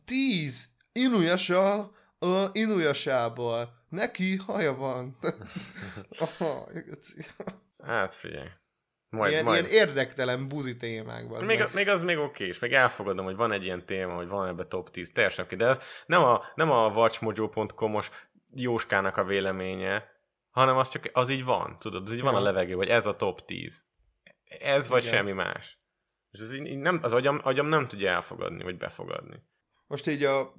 10 Inuyasha a Inuyasából. Neki haja van. [laughs] Hát figyelj. Majd, ilyen, majd. ilyen érdektelen buzi témák. bazd Még, meg. még az még oké, és még elfogadom, hogy van egy ilyen téma, hogy van ebbe top 10, teljesen oké, de ez nem a, nem a watchmojo.com-os Jóskának a véleménye, hanem az csak, az így van, tudod, az így van Ja. a levegő, vagy ez a top 10. Ez vagy Igen. semmi más. És ez így, így nem, az agyam, agyam nem tudja elfogadni, vagy befogadni. Most így a,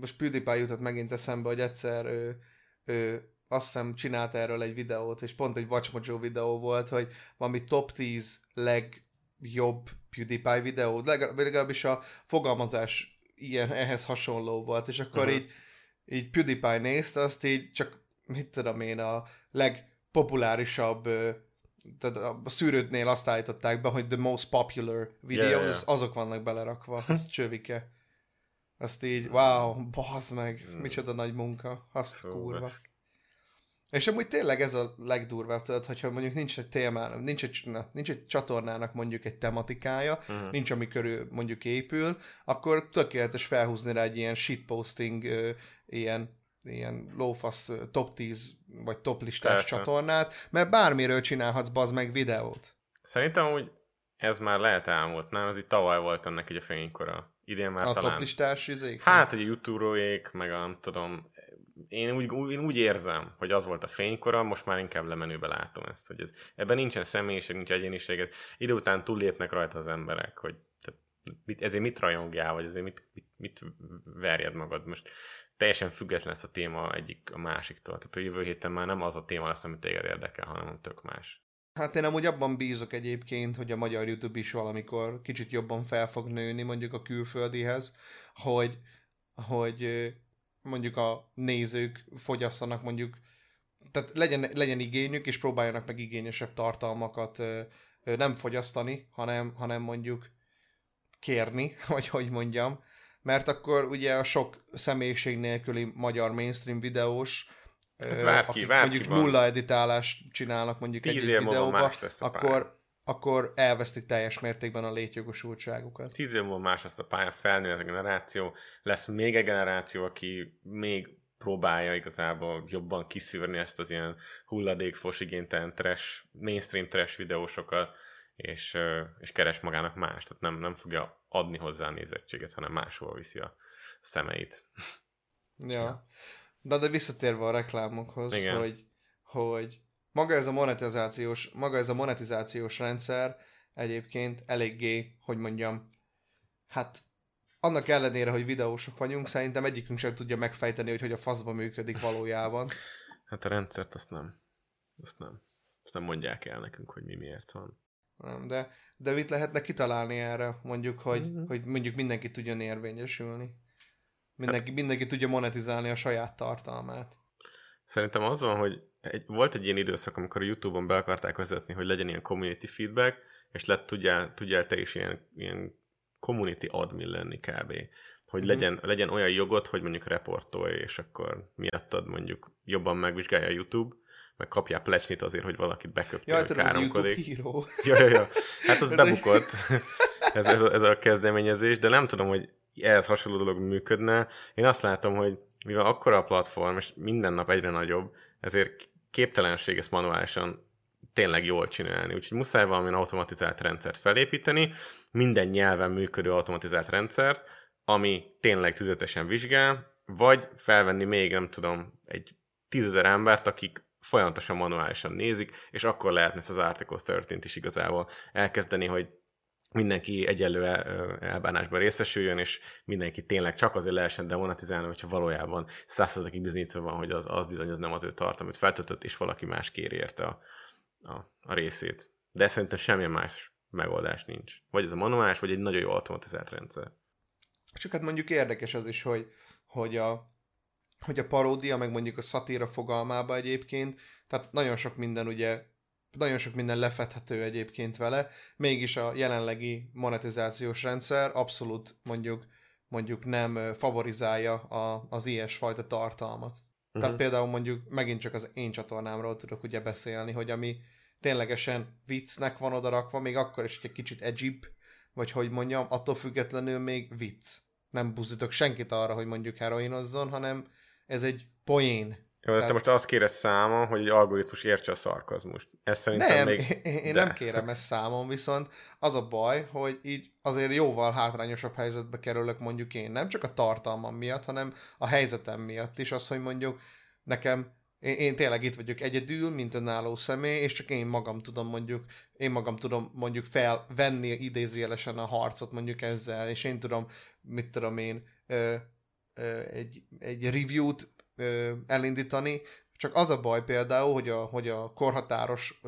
most PewDiePie jutott megint eszembe, hogy egyszer ő, ő azt hiszem csinált erről egy videót, és pont egy Watch Mojo videó volt, hogy valami top 10 legjobb PewDiePie videó, legalább, legalábbis a fogalmazás ilyen, ehhez hasonló volt, és akkor Mhm. így, így PewDiePie nézte, azt így csak, mit tudom én, a legpopulárisabb tehát a szűrődnél azt állították be, hogy the most popular videos, ja. az- azok vannak belerakva, [laughs] az csövike. Azt így, wow, bazd meg, micsoda nagy munka, azt Fú, kurva. ez- És amúgy tényleg ez a legdurvább, tudod, hogyha mondjuk nincs egy témának, nincs egy, na, nincs egy csatornának mondjuk egy tematikája, Mhm. nincs ami körül mondjuk épül, akkor tökéletes felhúzni rá egy ilyen shitposting, ö, ilyen, ilyen lófasz top 10 vagy top listás Persze. csatornát, mert bármiről csinálhatsz bazd meg videót. Szerintem úgy ez már lehet elmúlt, nem? Ez itt tavaly volt ennek egy a fénykora. Idén már A talán... toplistás izék? Hát, hogy a youtube meg a, nem tudom, én úgy, én úgy érzem, hogy az volt a fénykora, most már inkább lemenőbe látom ezt, hogy ez, ebben nincsen személyiség, nincs egyéniség, idő után túllépnek rajta az emberek, hogy tehát, mit, ezért mit rajongjál, vagy ezért mit, mit, mit verjed magad. Most teljesen független ez a téma egyik a másiktól. Tehát a jövő héten már nem az a téma lesz, amit téged érdekel, hanem tök más. Hát én amúgy abban bízok egyébként, hogy a magyar YouTube is valamikor kicsit jobban fel fog nőni mondjuk a külföldihez, hogy, hogy mondjuk a nézők fogyasszanak mondjuk, tehát legyen, legyen igényük, és próbáljanak meg igényesebb tartalmakat nem fogyasztani, hanem, hanem mondjuk kérni, [laughs] vagy hogy mondjam, mert akkor ugye a sok személyiség nélküli magyar mainstream videós, hát ki, akik mondjuk ki nulla editálást csinálnak mondjuk Tíz egy videóba, akkor, akkor elvesztik teljes mértékben a létjogosultságukat. Tíz év múlva más lesz a pálya, felnő ez a generáció, lesz még egy generáció, aki még próbálja igazából jobban kiszűrni ezt az ilyen hulladékfos, igénytelen trash, mainstream trash videósokat, és, és keres magának más, tehát nem, nem fogja adni hozzá a nézettséget, hanem máshol viszi a szemeit. Ja. De, de visszatérve a reklámokhoz, Igen. hogy, hogy maga ez a monetizációs, maga ez a monetizációs rendszer egyébként eléggé, hogy mondjam, hát annak ellenére, hogy videósok vagyunk, szerintem egyikünk sem tudja megfejteni, hogy hogy a faszba működik valójában. [laughs] Hát a rendszert azt nem. Azt nem. Azt nem mondják el nekünk, hogy mi miért van. Nem, de, de mit lehetne kitalálni erre, mondjuk, hogy, Mhm. hogy mondjuk mindenki tudjon érvényesülni. Mindenki, mindenki tudja monetizálni a saját tartalmát. Szerintem az van, hogy egy, volt egy ilyen időszak, amikor a Youtube-on be akarták vezetni, hogy legyen ilyen community feedback, és lett, tudjál, tudjál te is ilyen, ilyen community admin lenni kb. Hogy Mhm. legyen, legyen olyan jogod, hogy mondjuk reportolj, és akkor miattad mondjuk jobban megvizsgálja a YouTube, meg kapjál plecsnit azért, hogy valakit beköptél, Jaj, hogy káromkodik. Ja, ja, ja. Hát az Ez bebukott, [laughs] ez, ez, a, ez a kezdeményezés, de nem tudom, hogy ehhez hasonló dolog működne. Én azt látom, hogy mivel akkora a platform, és minden nap egyre nagyobb, ezért képtelenség ezt manuálisan tényleg jól csinálni. Úgyhogy muszáj valamilyen automatizált rendszert felépíteni, minden nyelven működő automatizált rendszert, ami tényleg tüzetesen vizsgál, vagy felvenni még, nem tudom, egy tízezer embert, akik folyamatosan manuálisan nézik, és akkor lehetne ezt az Article 13-t is igazából elkezdeni, hogy mindenki egyenlő el- elbánásban részesüljön, és mindenki tényleg csak azért lehessen demonetizálni, hogyha valójában százszerzekig bizonyítva van, hogy az, az bizony az nem az ő tartalmat feltöltött, és valaki más kéri érte a, a, a részét. De szerintem semmilyen más megoldás nincs. Vagy ez a manuális, vagy egy nagyon jó automatizált rendszer. Csak hát mondjuk érdekes az is, hogy, hogy a, hogy a paródia, meg mondjuk a szatíra fogalmába egyébként, tehát nagyon sok minden ugye, nagyon sok minden lefedhető egyébként vele, mégis a jelenlegi monetizációs rendszer abszolút mondjuk mondjuk nem favorizálja a, az ilyesfajta tartalmat. Tehát Mhm. például mondjuk megint csak az én csatornámról tudok ugye beszélni, hogy ami ténylegesen viccnek van odarakva, még akkor is, hogy egy kicsit egyip, vagy hogy mondjam, attól függetlenül még vicc. Nem buzdítok senkit arra, hogy mondjuk heroinozzon, hanem ez egy poén. Jó, de te Tehát- most azt kéred számon, hogy egy algoritmus értse a szarkazmust. Ez szerintem Nem, még... én, de. nem kérem ezt számon, viszont az a baj, hogy így azért jóval hátrányosabb helyzetbe kerülök mondjuk én, nem csak a tartalmam miatt, hanem a helyzetem miatt is, az, hogy mondjuk nekem én, én tényleg itt vagyok egyedül, mint önálló személy, és csak én magam tudom mondjuk, én magam tudom mondjuk felvenni idézőjelesen a harcot mondjuk ezzel, és én tudom, mit tudom én, egy, egy review-t elindítani, csak az a baj például, hogy a, hogy a korhatáros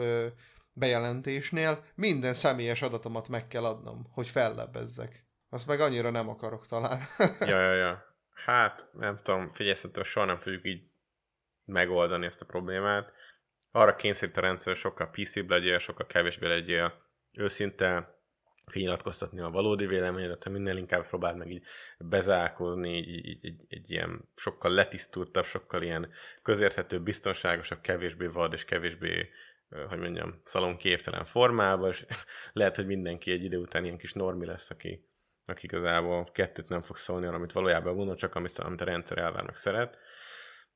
bejelentésnél minden személyes adatomat meg kell adnom, hogy fellebbezzek. Azt meg annyira nem akarok talán. [laughs] ja, ja, ja. Hát, nem tudom, figyelj, szerintem soha nem fogjuk így megoldani ezt a problémát. Arra kényszerít a rendszer, sokkal PC-bb legyél, sokkal kevésbé legyél őszinte, kinyilatkoztatni a valódi véleményedet, te minél inkább próbáld meg így bezárkózni, így, így, így, egy, ilyen sokkal letisztultabb, sokkal ilyen közérthető, biztonságosabb, kevésbé vad és kevésbé hogy mondjam, szalonképtelen formában, és [laughs] lehet, hogy mindenki egy idő után ilyen kis normi lesz, aki, aki igazából kettőt nem fog szólni arra, amit valójában gondol, csak amit, amit a rendszer elvár meg szeret.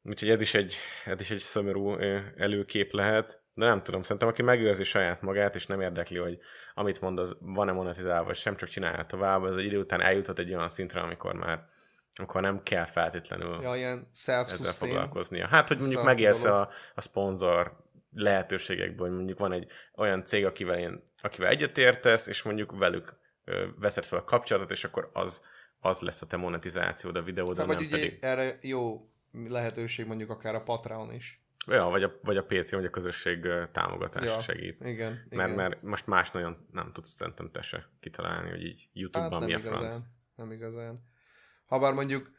Úgyhogy ez is egy, ez is egy szomorú előkép lehet, De nem tudom, szerintem aki megőrzi saját magát, és nem érdekli, hogy amit mond, az van-e monetizálva, vagy sem, csak csinálja tovább, az egy idő után eljutott egy olyan szintre, amikor már amikor nem kell feltétlenül Ja, ilyen ezzel foglalkoznia. Hát, hogy mondjuk megélsz a, a szponzor lehetőségekből, hogy mondjuk van egy olyan cég, akivel, én, akivel egyetértesz, és mondjuk velük ö, veszed fel a kapcsolatot, és akkor az, az lesz a te monetizációd a videódon, De vagy nem ugye pedig... erre jó lehetőség mondjuk akár a Patreon is. Ja, vagy a, vagy a PC, vagy a közösség támogatás Ja, segít. Igen, Mert, igen. mert most más nagyon nem tudsz szerintem te se kitalálni, hogy így YouTube-ban hát mi a franc. igazán, nem igazán. Habár mondjuk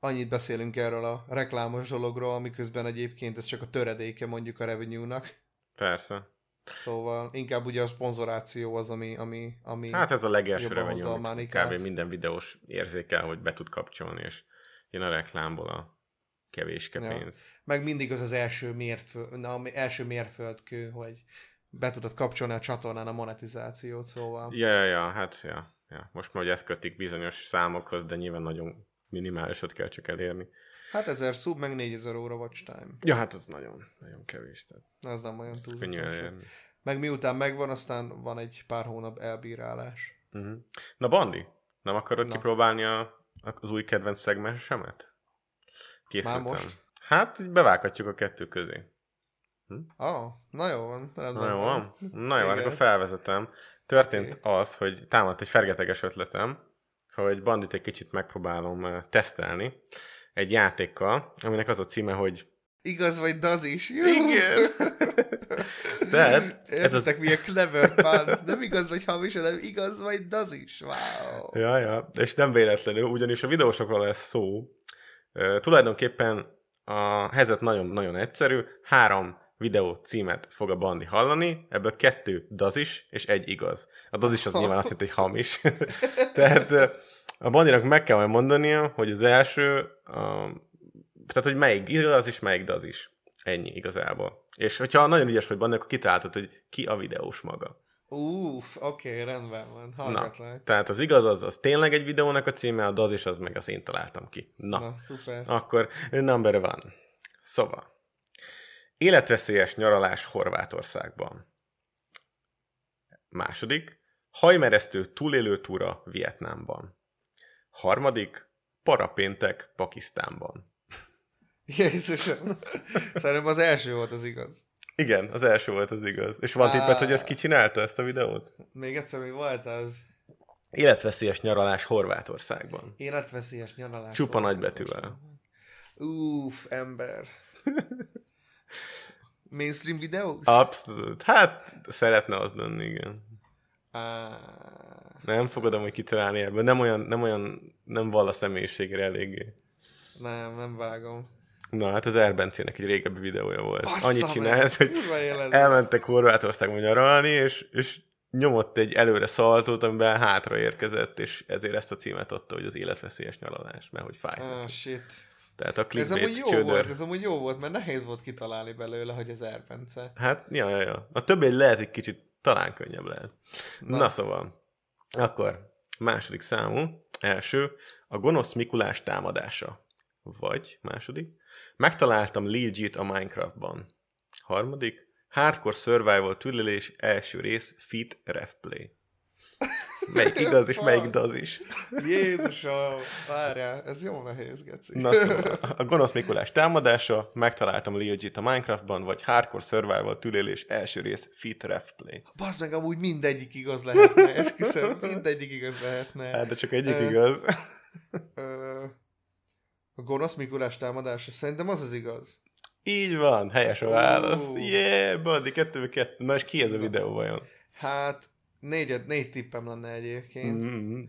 annyit beszélünk erről a reklámos dologról, amiközben egyébként ez csak a töredéke mondjuk a revenue-nak. Persze. Szóval inkább ugye a szponzoráció az, ami, ami, ami Hát ez a legelső revenue, amit kb. minden videós érzékel, hogy be tud kapcsolni, és jön a reklámból a kevéske Ja. pénz. meg mindig az az első, mértföld, na, első mérföldkő, hogy be tudod kapcsolni a csatornán a monetizációt, szóval. Ja, ja, ja, hát ja, ja. Most már, hogy ezt kötik bizonyos számokhoz, de nyilván nagyon minimálisat kell csak elérni. Hát 1000 sub, meg 4000 óra watch time. Ja, hát az nagyon, nagyon kevés. Tehát Ez nem olyan elérni. Meg miután megvan, aztán van egy pár hónap elbírálás. Uh-huh. Na, Bandi, nem akarod Na. kipróbálni a, az új kedvenc szegmensemet? Készültem. most? Hát, bevághatjuk a kettő közé. Ah, na jó van, rendben Na jó, van? Na jó, Igen. akkor felvezetem. Történt az, hogy támadt egy fergeteges ötletem, hogy Bandit egy kicsit megpróbálom tesztelni egy játékkal, aminek az a címe, hogy Igaz vagy daz is? Jó. Igen. [laughs] Tehát ez az... Értitek, milyen clever pán. Nem igaz vagy hamis, hanem igaz vagy daz is. Wow. Ja, ja, és nem véletlenül, ugyanis a videósokról lesz szó. Tulajdonképpen a helyzet nagyon-nagyon egyszerű. Három videó címet fog a Bandi hallani, ebből kettő dazis, és egy igaz. A dazis az nyilván azt jelenti, hogy hamis. [laughs] Tehát a Bandinak meg kell majd mondania, hogy az első, uh, tehát hogy melyik igaz, és melyik dazis. Ennyi igazából. És hogyha nagyon ügyes vagy Bandi, akkor kitaláltad, hogy ki a videós maga. Uff, oké, okay, rendben van. Na, Hallgatlak. tehát az igaz az, az tényleg egy videónak a címe, a dazis az meg az én találtam ki. Na, Na, szuper. akkor number one. Szóval, életveszélyes nyaralás Horvátországban. Második, hajmeresztő túlélő túra Vietnámban. Harmadik, parapéntek Pakisztánban. Jézusom. Szerintem az első volt az igaz. Igen, az első volt az igaz. És van tippet, hogy ez ki csinálta ezt a videót? Még egyszer, mi volt az? Életveszélyes nyaralás Horvátországban. Életveszélyes nyaralás. Csupa nagybetűvel. Uff, ember. [laughs] Mainstream videós? Abszolút. Hát, szeretne az lenni, igen. Á, Nem fogadom, hogy kitalálni ebből. Nem olyan, nem olyan, nem val a személyiségre eléggé. nem, nem vágom. Na, hát az Erbencének egy régebbi videója volt. Bassza Annyit csinált, hogy elmentek Horvátországba nyaralni, és, és nyomott egy előre szaltót, amiben hátra érkezett, és ezért ezt a címet adta, hogy az életveszélyes nyaralás, mert hogy fáj. Ah, shit. Tehát a Ez amúgy clickbait jó volt, csődör. ez amúgy jó volt, mert nehéz volt kitalálni belőle, hogy ez Erbence. Hát, ja, ja, ja. A többi lehet egy kicsit, talán könnyebb lehet. Na, Na. Na szóval, akkor második számú, első, a gonosz Mikulás támadása. Vagy, második, megtaláltam Legit a Minecraftban. Harmadik, Hardcore Survival túlélés első rész Fit Refplay. Melyik igaz és melyik daz is. Jézusom, várjál, ez jó nehéz, geci. Na szóval, a gonosz Mikulás támadása, megtaláltam Legit a Minecraftban, vagy Hardcore Survival túlélés első rész Fit Refplay. Bazd meg, amúgy mindegyik igaz lehetne, esküszöm, mindegyik igaz lehetne. Hát, de csak egyik igaz. A gonosz Mikulás támadása, szerintem az az igaz. Így van, helyes a válasz. Ú. Yeah, buddy, kettő kettő. Na és ki ez a videó vajon? Hát, négyed, négy tippem lenne egyébként. Mm,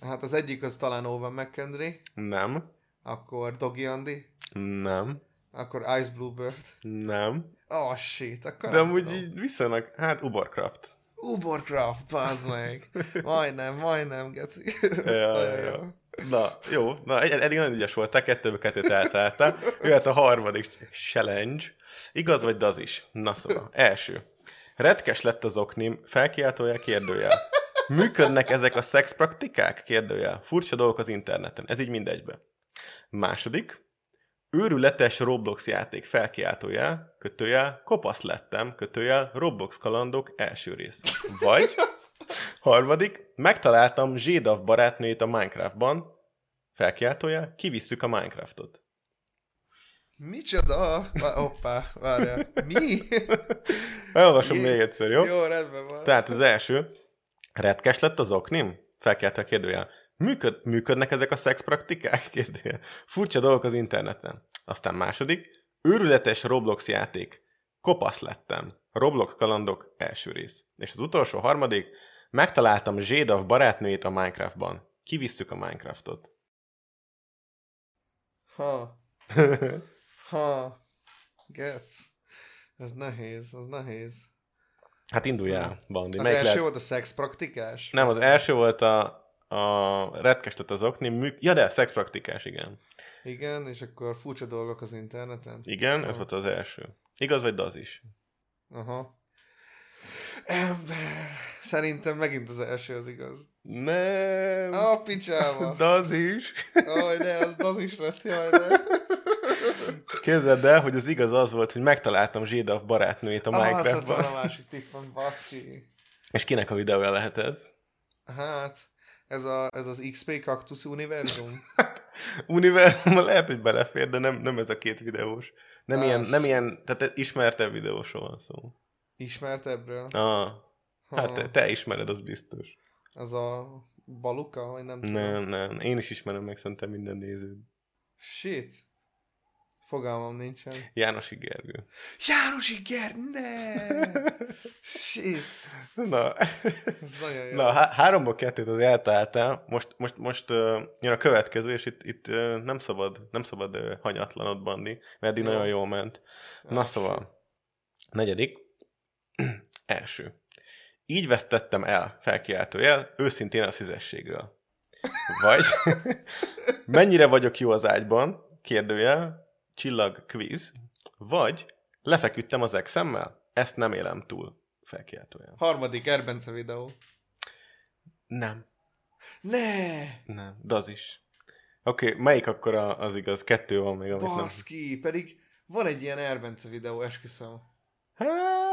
Hát az egyik az talán Owen McKendry, nem, akkor Doggy Andy, nem, akkor Ice Bluebird. nem. Oh shit, akkor De amúgy tudom. így viszonylag, hát Ubercraft. Ubercraft, bazd meg. [laughs] Majdnem, majdnem, geci. Ja, [laughs] ja, ja. Na, jó, na, ed- eddig nagyon ügyes voltál, kettőből kettőt eltaláltál. Jöhet a harmadik challenge. Igaz vagy az is? Na szóval, első. Retkes lett az oknim, felkiáltója kérdőjel. Működnek ezek a szexpraktikák? Kérdőjel. Furcsa dolgok az interneten. Ez így mindegybe. Második. Őrületes Roblox játék felkiáltójel, kötőjel, kopasz lettem, kötőjel, Roblox kalandok első rész. Vagy, harmadik, megtaláltam Zsédav barátnőjét a Minecraftban, felkiáltójel, kivisszük a Minecraftot. Micsoda? Hoppá, várjál. Mi? Elolvasom Jé. még egyszer, jó? Jó, rendben van. Tehát az első, retkes lett az oknim? Felkelte a kérdőjel. Működ, működnek ezek a szexpraktikák? [laughs] Kérdőjel. Furcsa dolgok az interneten. Aztán második, őrületes Roblox játék. Kopasz lettem. Roblox kalandok első rész. És az utolsó harmadik, megtaláltam Zsédav barátnőjét a Minecraftban. Kivisszük a Minecraftot. Ha, [laughs] ha. Gec. Ez nehéz, az nehéz. Hát induljál, Bandi. Az Melyik első lehet? volt a szexpraktikás? Nem, az első volt a, a retkes lett az oknim. Mű... Ja, de szexpraktikás, igen. Igen, és akkor furcsa dolgok az interneten. Igen, ez Aha. volt az első. Igaz vagy az is? Aha. Ember. Szerintem megint az első az igaz. Nem. A picsába. De az is. Aj, ne, az, az is lett, jaj, ne. Képzeld el, hogy az igaz az volt, hogy megtaláltam Zsédav barátnőjét a Ah, Minecraftban. volna a másik tippem, baszki. És kinek a videója lehet ez? Hát, ez, a, ez az XP Cactus univerzum. [laughs] Univerzumban lehet, hogy belefér, de nem, nem ez a két videós. Nem, Ah, ilyen, nem ilyen, tehát ismertebb videósról van szó. Ismertebbről? Ah, hát te, te ismered, az biztos. Az a Baluka, vagy nem tudom. Nem, nem, én is ismerem meg szerintem minden néződ. Shit. Fogalmam nincsen. Jánosi Gergő. János Iger, ne! [laughs] Shit. Na, Ez nagyon jó. Na, há- háromból kettőt az eltaláltál, most, most, most uh, jön a következő, és itt, itt uh, nem szabad, nem szabad uh, hanyatlanod, Bandi, mert eddig Jó. nagyon jól ment. Na Ah, szóval, negyedik, [clears throat] első. Így vesztettem el, felkiáltójel, őszintén a szüzességről. Vagy, [laughs] mennyire vagyok jó az ágyban, kérdőjel, csillag quiz, vagy lefeküdtem az exemmel, ezt nem élem túl, felkiáltójel. Harmadik Erbence videó. Nem. Ne! Nem, de az is. Oké, okay, melyik akkor a, az igaz? Kettő van még, amit nem... Baszki, pedig van egy ilyen Erbence videó, esküszöm. Hát,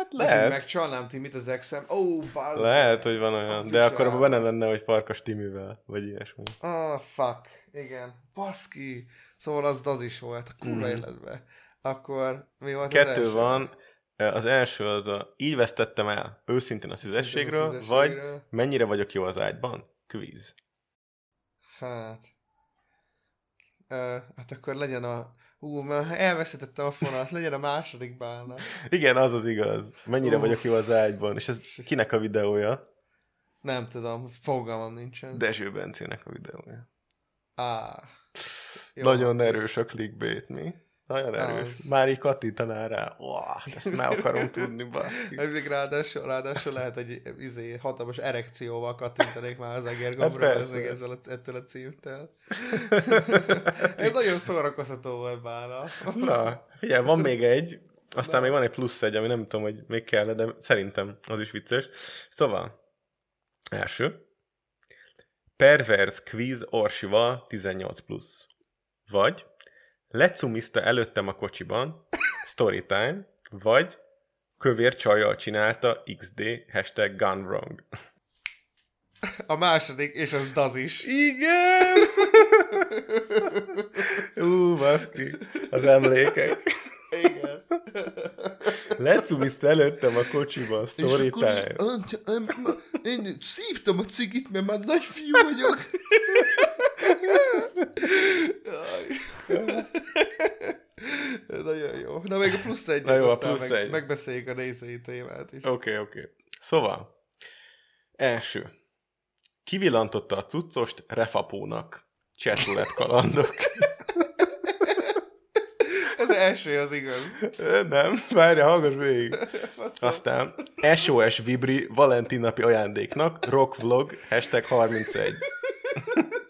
Lehet. Hogy megcsalnám Timit az exem. Ó, oh, bazd Lehet, hogy van olyan. A De akkor abban benne lenne, hogy Farkas Timivel, vagy ilyesmi. Ah, fuck. Igen. Baszki. Szóval az az is volt, a kurva Mhm. életben. Akkor mi volt az Kettő első? van. Az első az a így vesztettem el őszintén a szüzességről, vagy mennyire vagyok jó az ágyban? Quiz. Hát... Ö, hát akkor legyen a... Hú, mert elveszítettem a fonat, legyen a második bálna. Igen, az az igaz. Mennyire Uff. vagyok jó az ágyban. És ez kinek a videója? Nem tudom, fogalmam nincsen. Dezső Bencének a videója. Á. Nagyon hangzik. erős a clickbait, mi? Nagyon erős. Az. Már így kattintaná rá. Uá, ezt meg akarom tudni, baszki. [laughs] Még ráadásul, ráadásul lehet, hogy izé, hatalmas erekcióval kattintanék már az Hát egérgombra persze. ezzel, a, ettől a címtől. [laughs] Ez nagyon szórakoztató volt bána. Na, figyelj, van még egy, aztán Na. még van egy plusz egy, ami nem tudom, hogy még kell, de szerintem az is vicces. Szóval, első. Pervers quiz Orsival 18 plusz. Vagy lecumizta előttem a kocsiban, storytime, vagy kövér csajjal csinálta XD, hashtag gone wrong. A második, és az Daz is. Igen! Ú, baszki, az emlékek. Igen. Lecumizta előttem a kocsiban, És story akkor time. így, "Ant- em- ma- én szívtam a cigit, mert már nagy fiú vagyok. [laughs] Nagyon jó. Na még a plusz egyet, Na jó, a aztán plusz meg, egy. megbeszéljük a nézői témát is. Oké, okay, oké. Okay. Szóval, első. Kivillantotta a cuccost refapónak. Csetulet kalandok. [laughs] Ez első az igaz. Nem, várja, hallgass végig. [laughs] Aztán SOS Vibri Valentin napi ajándéknak, rock vlog, hashtag 31. [laughs]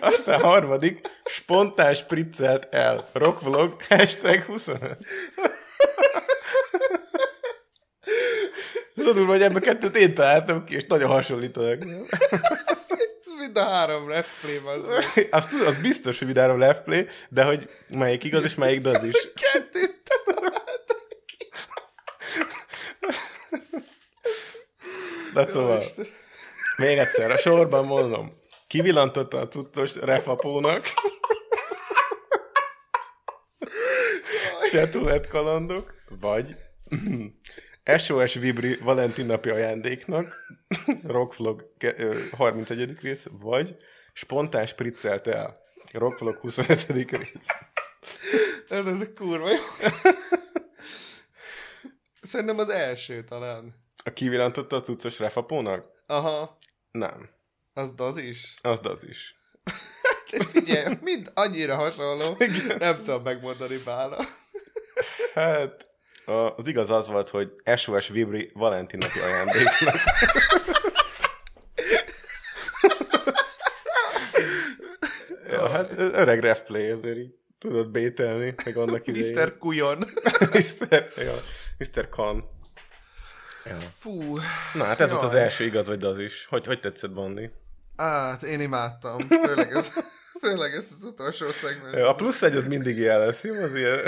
Aztán harmadik, spontán spriccelt el, rock vlog, hashtag 25. Tudod, hogy ebbe kettőt én találtam ki, és nagyon hasonlítanak. Ez mind a három replay, az az, tud- az biztos, hogy videóra left play, de hogy melyik igaz és melyik daz is. Kettőt találtak ki. De szóval, még egyszer, a sorban mondom. Kivillantotta a cuccos refapónak. Chatulett kalandok, vagy SOS Vibri Valentin napi ajándéknak, Rockvlog ke- ö, 31. rész, vagy spontán spriccelt el, Rockvlog 25. rész. Hát ez a kurva jó. Szerintem az első talán. A kivillantotta a cuccos refapónak? Aha, Nem. Az az is. Az az is. Te Figyelj, mind annyira hasonló. Nem tudom megmondani bála. Hát, az igaz az volt, hogy SOS Vibri Valentin napi ajándéknak. ja, hát öreg refplay azért így tudod bételni, meg annak idején. Mr. Kujon. [laughs] Mr. Ja, Mr. Khan. Ja. Fú. Na, hát ez volt az Jaj. első igaz, vagy az is. Hogy, hogy tetszett, Bandi? Hát, én imádtam. Főleg ez, [laughs] főleg ez az utolsó szegment. Ja, a plusz egy az mindig ilyen lesz, jó? Az ilyen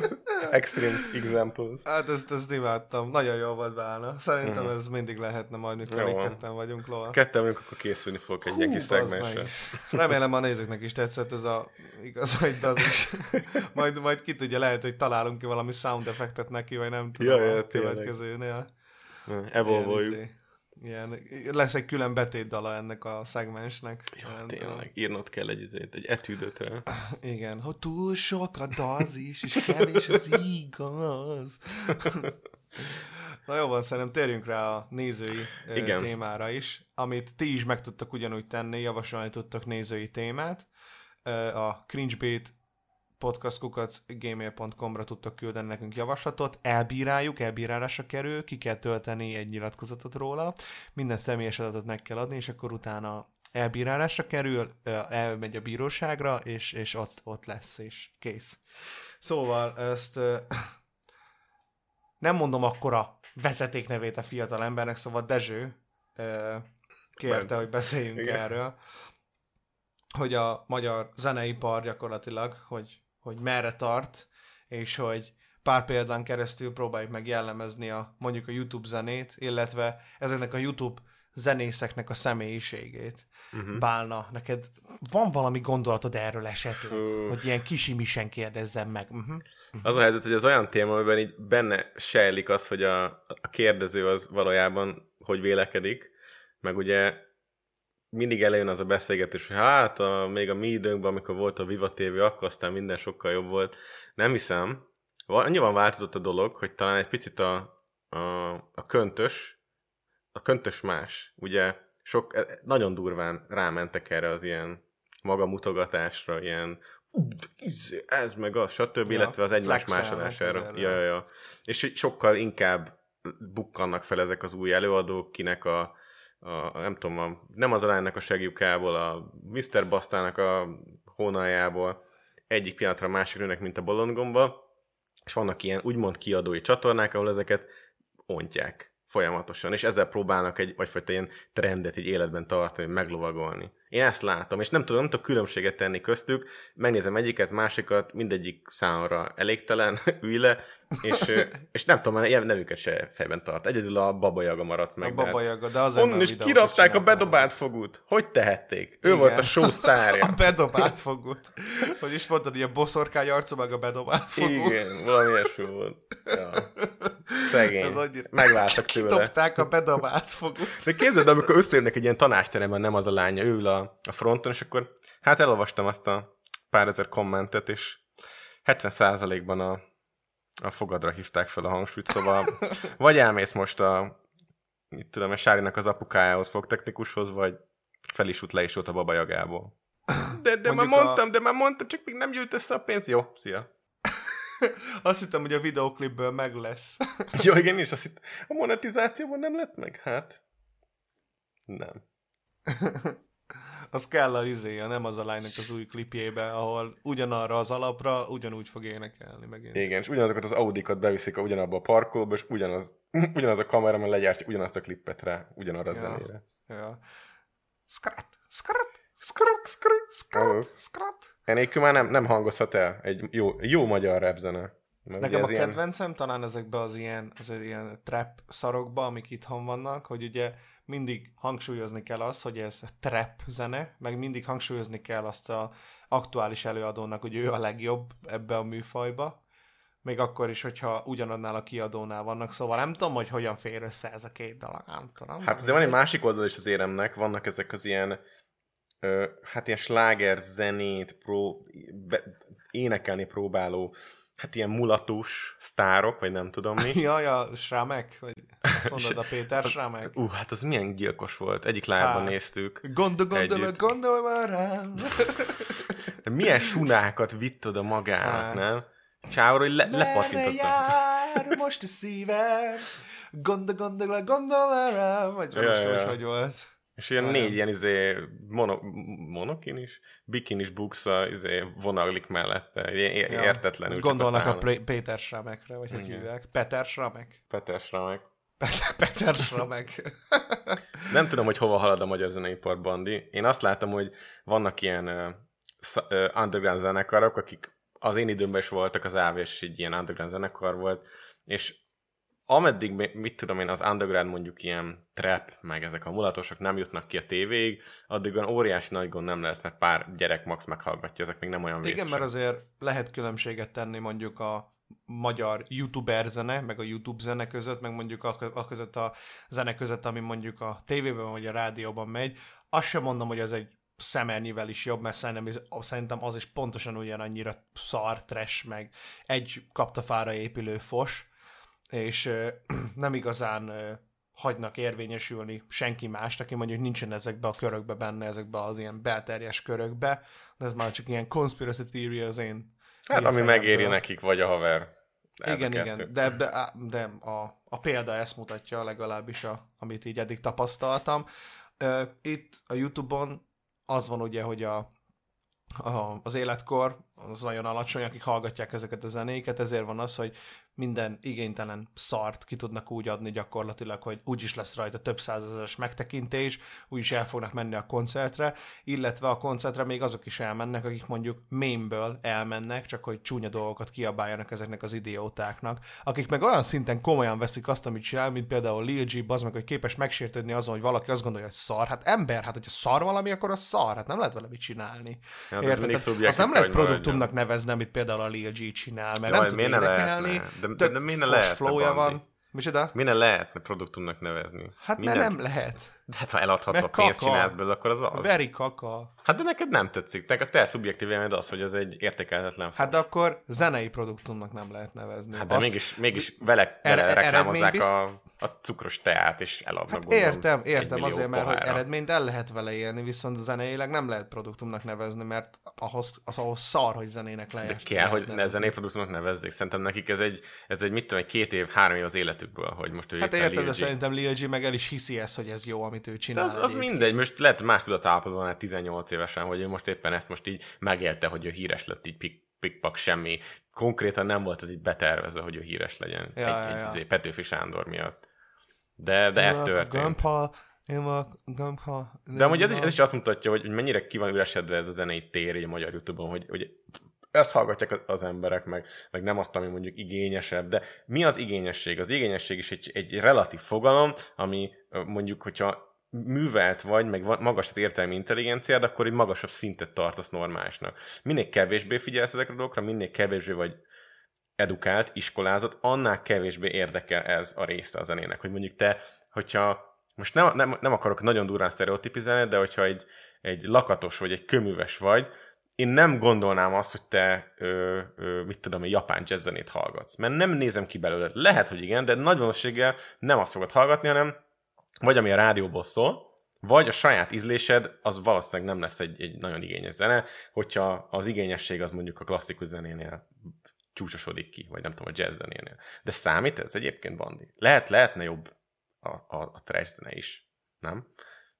[laughs] extreme examples. Hát ezt, ezt imádtam. Nagyon jó volt bálna. Szerintem Mhm. ez mindig lehetne majd, mikor mi ketten vagyunk lova. Ketten vagyunk, akkor készülni fogok egy ilyen kis szegmensre. Remélem a nézőknek is tetszett ez a igaz, hogy az is. [laughs] majd, majd ki tudja, lehet, hogy találunk ki valami sound effektet neki, vagy nem tudom Ja, ja, a következőnél. Evolvoljuk. Ilyen, lesz egy külön betétdala ennek a szegmensnek. Ja, tudom. tényleg, írnod kell egy, izét, egy etűdöt rá. Igen, hogy túl sok a dazis, és kevés az igaz. [laughs] Na jó van, szerintem térjünk rá a nézői Igen. témára is, amit ti is meg tudtak ugyanúgy tenni, javasolni tudtak nézői témát. A cringebait podcastkukac.gmail.com-ra tudtak küldeni nekünk javaslatot, elbíráljuk, elbírálásra kerül, ki kell tölteni egy nyilatkozatot róla, minden személyes adatot meg kell adni, és akkor utána elbírálásra kerül, elmegy a bíróságra, és, és ott, ott lesz, és kész. Szóval ezt nem mondom akkora vezetéknevét a fiatal embernek, szóval Dezső kérte, Bence. hogy beszéljünk Igen. erről, hogy a magyar zeneipar gyakorlatilag, hogy, hogy merre tart, és hogy pár példán keresztül próbáljuk meg jellemezni a, mondjuk a YouTube zenét, illetve ezeknek a YouTube zenészeknek a személyiségét. Uh-huh. Bálna, neked van valami gondolatod erről esetleg? Hú. Hogy ilyen kisimisen kérdezzem meg. Uh-huh. Az a helyzet, hogy az olyan téma, amiben így benne sejlik az, hogy a, a kérdező az valójában hogy vélekedik, meg ugye mindig előjön az a beszélgetés, hogy hát a, még a mi időnkben, amikor volt a Viva TV, akkor aztán minden sokkal jobb volt. Nem hiszem. Annyiban változott a dolog, hogy talán egy picit a, a, a köntös, a köntös más. Ugye sok, e- nagyon durván rámentek erre az ilyen magamutogatásra, ilyen "Ú, de izé, ez meg az, stb., Ja, illetve az egymás másolására. Ja, ja, ja. És sokkal inkább bukkannak fel ezek az új előadók, kinek a, a nem tudom, a, nem az alánynak a segjukából, a Mr. Bastának a hónaljából egyik pillanatra a másiknak, mint a bolondgomba, és vannak ilyen úgymond kiadói csatornák, ahol ezeket ontják folyamatosan, és ezzel próbálnak egy vagyfajta ilyen trendet így életben tartani, meglovagolni. Én ezt látom, és nem tudom, nem tudok különbséget tenni köztük, megnézem egyiket, másikat, mindegyik számomra elégtelen, [laughs] ülj le, és, és nem tudom, ilyen nevüket se fejben tart. Egyedül a Baba Yaga maradt meg. A hát- Baba Yaga, de az Onnan is kirapták a bedobált fogút. Hogy tehették? Ő Igen. volt a show sztárja. [laughs] A bedobált fogút. Hogy is mondtad, hogy a boszorkány arca meg a bedobált fogút. Igen, valami ilyesmi volt. Ja. Szegény. Ez annyira... Megláttak tőle. Kitopták a bedobált fogút. De képzeld, amikor összejönnek egy ilyen tanásteremben, nem az a lánya, ül a, a fronton, és akkor hát elolvastam azt a pár ezer kommentet, és 70%-ban a, a fogadra hívták fel a hangsúlyt, szóval [laughs] vagy elmész most a, mit tudom, a Sárinak az apukájához, fogtechnikushoz, vagy fel is út le is ott a Baba Jagából. De, de már Mondjuk a- mondtam, de már mondtam, csak még nem gyűlt össze a pénz. Jó, szia. [laughs] Azt hittem, hogy a videoklipből meg lesz. [laughs] Jó, igen, és azt itt a monetizációban nem lett meg? Hát, nem. Az kell a izéja, nem az a lánynak az új klipjébe, ahol ugyanarra az alapra ugyanúgy fog énekelni megint. Igen, és ugyanazokat az Audikat beviszik a ugyanabba a parkolóba, és ugyanaz, [laughs] ugyanaz a kamera, mert legyártja ugyanazt a klippet rá, ugyanarra a Ja. zenére. Ja. Skrat. skrat, skrat, skrat, skrat, skrat. Enélkül már nem, nem hangozhat el egy jó, jó magyar rap zene. Mert Nekem a ez ilyen- kedvencem talán ezekbe az ilyen, az ilyen trap szarokba, amik itthon vannak, hogy ugye mindig hangsúlyozni kell azt, hogy ez trap zene, meg mindig hangsúlyozni kell azt a aktuális előadónak, hogy ő a legjobb ebbe a műfajba, még akkor is, hogyha ugyanannál a kiadónál vannak, szóval nem tudom, hogy hogyan fér össze ez a két dolog, nem tudom. Hát azért van egy másik oldal is az éremnek, vannak ezek az ilyen, ö, hát ilyen sláger zenét pró, be, énekelni próbáló, hát ilyen mulatus sztárok, vagy nem tudom mi. [laughs] Jaj, a Srámek? Vagy azt [laughs] mondod, a Péter Srámek? Ú, hát az milyen gyilkos volt. Egyik live-ban Hát. néztük. Gondol, gondol, Együtt. rám! De milyen sunákat vitt oda magának, Hát. nem? Csávra, hogy le, Merre lepattintotta. jár most a szívem? Gondol, gondol, gondol rám! Vagy Ja, most ja, ja. hogy volt? És ilyen Nagyon. négy ilyen izé, mono, monokinis, bikinis buksa izé, vonaglik mellette. Ilyen Ja. értetlenül. Gondolnak a. Pré- Péter Srámekre, vagy hogy Igen. hívják? Peter Srámek? Peter Sramek. Peter, Peter Srámek. [laughs] Nem tudom, hogy hova halad a magyar zeneipar, Bandi. Én azt látom, hogy vannak ilyen uh, underground zenekarok, akik az én időmben is voltak, az AV és egy ilyen underground zenekar volt, és ameddig, mi- mit tudom én, az underground mondjuk ilyen trap, meg ezek a mulatosok nem jutnak ki a tévéig, addig olyan óriási nagy gond nem lesz, mert pár gyerek max meghallgatja, ezek még nem olyan Igen, vészesek. mert azért lehet különbséget tenni mondjuk a magyar youtuber zene, meg a YouTube zene között, meg mondjuk a, a között a zene között, ami mondjuk a tévében vagy a rádióban megy. Azt sem mondom, hogy ez egy szemernyivel is jobb, mert szerintem, szerintem az is pontosan ugyanannyira szar, trash, meg egy kaptafára épülő fos, és [clears throat] nem igazán hagynak érvényesülni senki mást, aki mondjuk nincsen ezekbe a körökbe benne, ezekbe az ilyen belterjes körökbe, de ez már csak ilyen conspiracy theory az én Hát ami megéri nekik, vagy a haver. Ez igen, a igen, de, de, de a, a példa ezt mutatja, legalábbis a, amit így eddig tapasztaltam. Itt a Youtube-on az van ugye, hogy a, a, az életkor az nagyon alacsony, akik hallgatják ezeket a zenéket, ezért van az, hogy minden igénytelen szart ki tudnak úgy adni gyakorlatilag, hogy úgyis lesz rajta több százezeres megtekintés, úgyis el fognak menni a koncertre, illetve a koncertre még azok is elmennek, akik mondjuk mémből elmennek, csak hogy csúnya dolgokat kiabáljanak ezeknek az idiótáknak, akik meg olyan szinten komolyan veszik azt, amit csinál, mint például Lil G, az meg, hogy képes megsértődni azon, hogy valaki azt gondolja, hogy szar. Hát ember, hát hogyha szar valami, akkor az szar, hát nem lehet vele mit csinálni. Ja, Érted? Azt nem lehet produktumnak nevezni, amit például a Lil G csinál, mert Jaj, nem tud énekelni? De- de- de fos lehetne, flowja van. Micsoda? Mi ne lehetne produktumnak nevezni? Hát mert nem lehet. De hát ha eladható Mert pénzt kaka. csinálsz belőle, akkor az az. Veri kaka. Hát de neked nem tetszik. Neked a te szubjektív élmény az, hogy ez egy értékelhetetlen Hát de akkor zenei produktumnak nem lehet nevezni. Hát de Azt- mégis, mégis vele, Er- vele reklámozzák eredménybizt- a, a cukros teát, és eladnak Hát gondolom, értem, értem azért, mert hogy eredményt el lehet vele élni, viszont zeneileg nem lehet produktumnak nevezni, mert ahhoz, az ahhoz szar, hogy zenének De lehet. kell, hogy ne zenéproduktumnak nevezzék. Szerintem nekik ez egy, ez egy mit tudom, egy két év, három év az életükből, hogy most ő Hát érted, de szerintem Lil G meg el is hiszi ezt, hogy ez jó, amit ő De csinál. az, az egyébként. mindegy, most lehet, más tudatállapotban van 18 évesen, hogy ő most éppen ezt most így megélte, hogy ő híres lett így pik, pikpak semmi. Konkrétan nem volt ez így betervezve, hogy ő híres legyen. Ja, egy, ja, ja. izé, Petőfi Sándor miatt. De, de ez Én a történt. Gampa, én a Gampa. De amúgy ez is, ez is azt mutatja, hogy mennyire ki van üresedve ez a zenei tér így a magyar Youtube-on, hogy, hogy ezt hallgatják az- az emberek, meg, meg nem azt, ami mondjuk igényesebb. De mi az igényesség? Az igényesség is egy, egy relatív fogalom, ami mondjuk, hogyha művelt vagy, meg magas az értelmi intelligenciád, akkor egy magasabb szintet tartasz normálisnak. Minél kevésbé figyelsz ezekre a dolgokra, minél kevésbé vagy edukált, iskolázott, annál kevésbé érdekel ez a része a zenének. Hogy mondjuk te, hogyha most nem, nem, nem akarok nagyon durván sztereotipizálni, de hogyha egy, egy lakatos vagy egy köműves vagy, én nem gondolnám azt, hogy te, ö, ö, mit tudom, egy japán jazzzenét hallgatsz. Mert nem nézem ki belőle. Lehet, hogy igen, de nagy valószínűséggel nem azt fogod hallgatni, hanem vagy ami a rádióból szól, vagy a saját ízlésed, az valószínűleg nem lesz egy, egy nagyon igényes zene, hogyha az igényesség az mondjuk a klasszikus zenénél csúcsosodik ki, vagy nem tudom, a jazz zenénél. De számít ez egyébként, Bandi? Lehet, lehetne jobb a, a, a trash zene is, nem?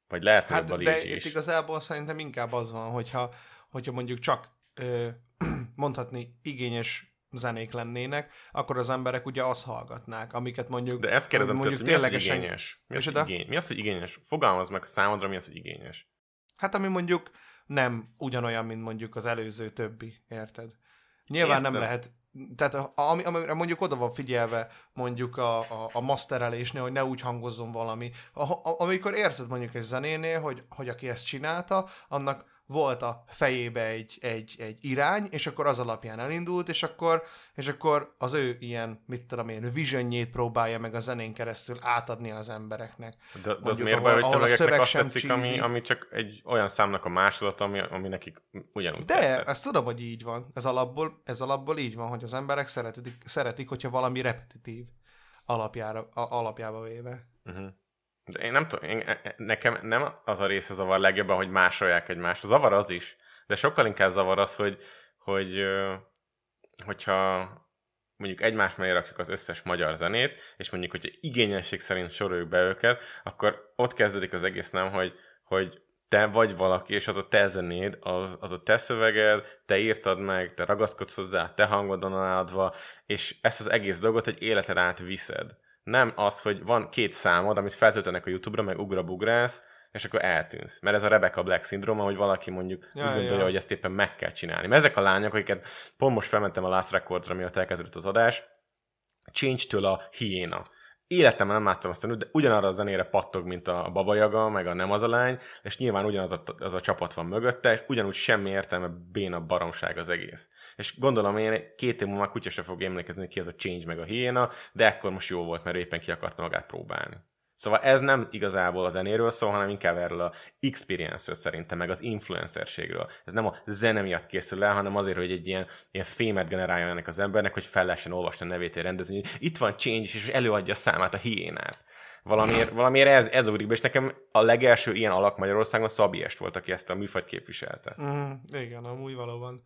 Vagy lehetne jobb a Hát, de G itt is. igazából szerintem inkább az van, hogyha, hogyha mondjuk csak ö, [clears throat] mondhatni igényes zenék lennének, akkor az emberek ugye azt hallgatnák, amiket mondjuk De ezt kérdezem mondjuk tőled, hogy mi az, hogy igényes? Mi az, hogy igény? mi az, hogy igényes? Fogalmaz meg számodra, mi az, hogy igényes? Hát ami mondjuk nem ugyanolyan, mint mondjuk az előző többi, érted? Nyilván Értem. nem lehet tehát ami, amire mondjuk oda van figyelve mondjuk a, a, a masterelésnél, hogy ne úgy hangozzon valami. A, a, amikor érzed mondjuk egy zenénél, hogy, hogy aki ezt csinálta, annak volt a fejébe egy, egy, egy irány, és akkor az alapján elindult, és akkor, és akkor az ő ilyen, mit tudom én, visionjét próbálja meg a zenén keresztül átadni az embereknek. De, de Mondjuk, az miért baj, hogy tömegeknek azt tetszik, ami, ami csak egy olyan számnak a másolat, ami, ami nekik ugyanúgy De tetszett. ezt tudom, hogy így van. Ez alapból, ez alapból így van, hogy az emberek szeretik, szeretik hogyha valami repetitív alapjára, a, alapjába véve. Uh-huh. De én nem tudom, én, e, e, nekem nem az a része zavar legjobban, hogy másolják egymást. Zavar az is, de sokkal inkább zavar az, hogy, hogy hogyha mondjuk egymás mellé rakjuk az összes magyar zenét, és mondjuk, hogyha igényesség szerint soroljuk be őket, akkor ott kezdődik az egész nem, hogy, hogy te vagy valaki, és az a te zenéd, az, az a te szöveged, te írtad meg, te ragaszkodsz hozzá, te hangodon adva, és ezt az egész dolgot egy életen át viszed nem az, hogy van két számod, amit feltöltenek a YouTube-ra, meg ugrabugrász, és akkor eltűnsz. Mert ez a Rebecca Black szindróma, hogy valaki mondjuk ja, úgy gondolja, ja. hogy ezt éppen meg kell csinálni. Mert ezek a lányok, akiket pont most felmentem a Last Records-ra, miatt elkezdődött az adás, Change-től a hiéna életemben nem láttam azt a de ugyanarra a zenére pattog, mint a babajaga, meg a nem az a lány, és nyilván ugyanaz a, az a csapat van mögötte, és ugyanúgy semmi értelme béna baromság az egész. És gondolom én két év múlva kutya se fog emlékezni, ki az a Change meg a hiéna, de ekkor most jó volt, mert éppen ki akarta magát próbálni. Szóval ez nem igazából a zenéről szól, hanem inkább erről a experience-ről szerintem, meg az influencerségről. Ez nem a zene miatt készül el, hanem azért, hogy egy ilyen, ilyen fémet generálja ennek az embernek, hogy fel lehessen olvasni a nevét egy rendezni. Itt van Change, és előadja a számát a hiénát. Valamiért, valamiért ez, ez ugrik be, és nekem a legelső ilyen alak Magyarországon Szabi Est volt, aki ezt a műfajt képviselte. Mm, igen, amúgy valóban.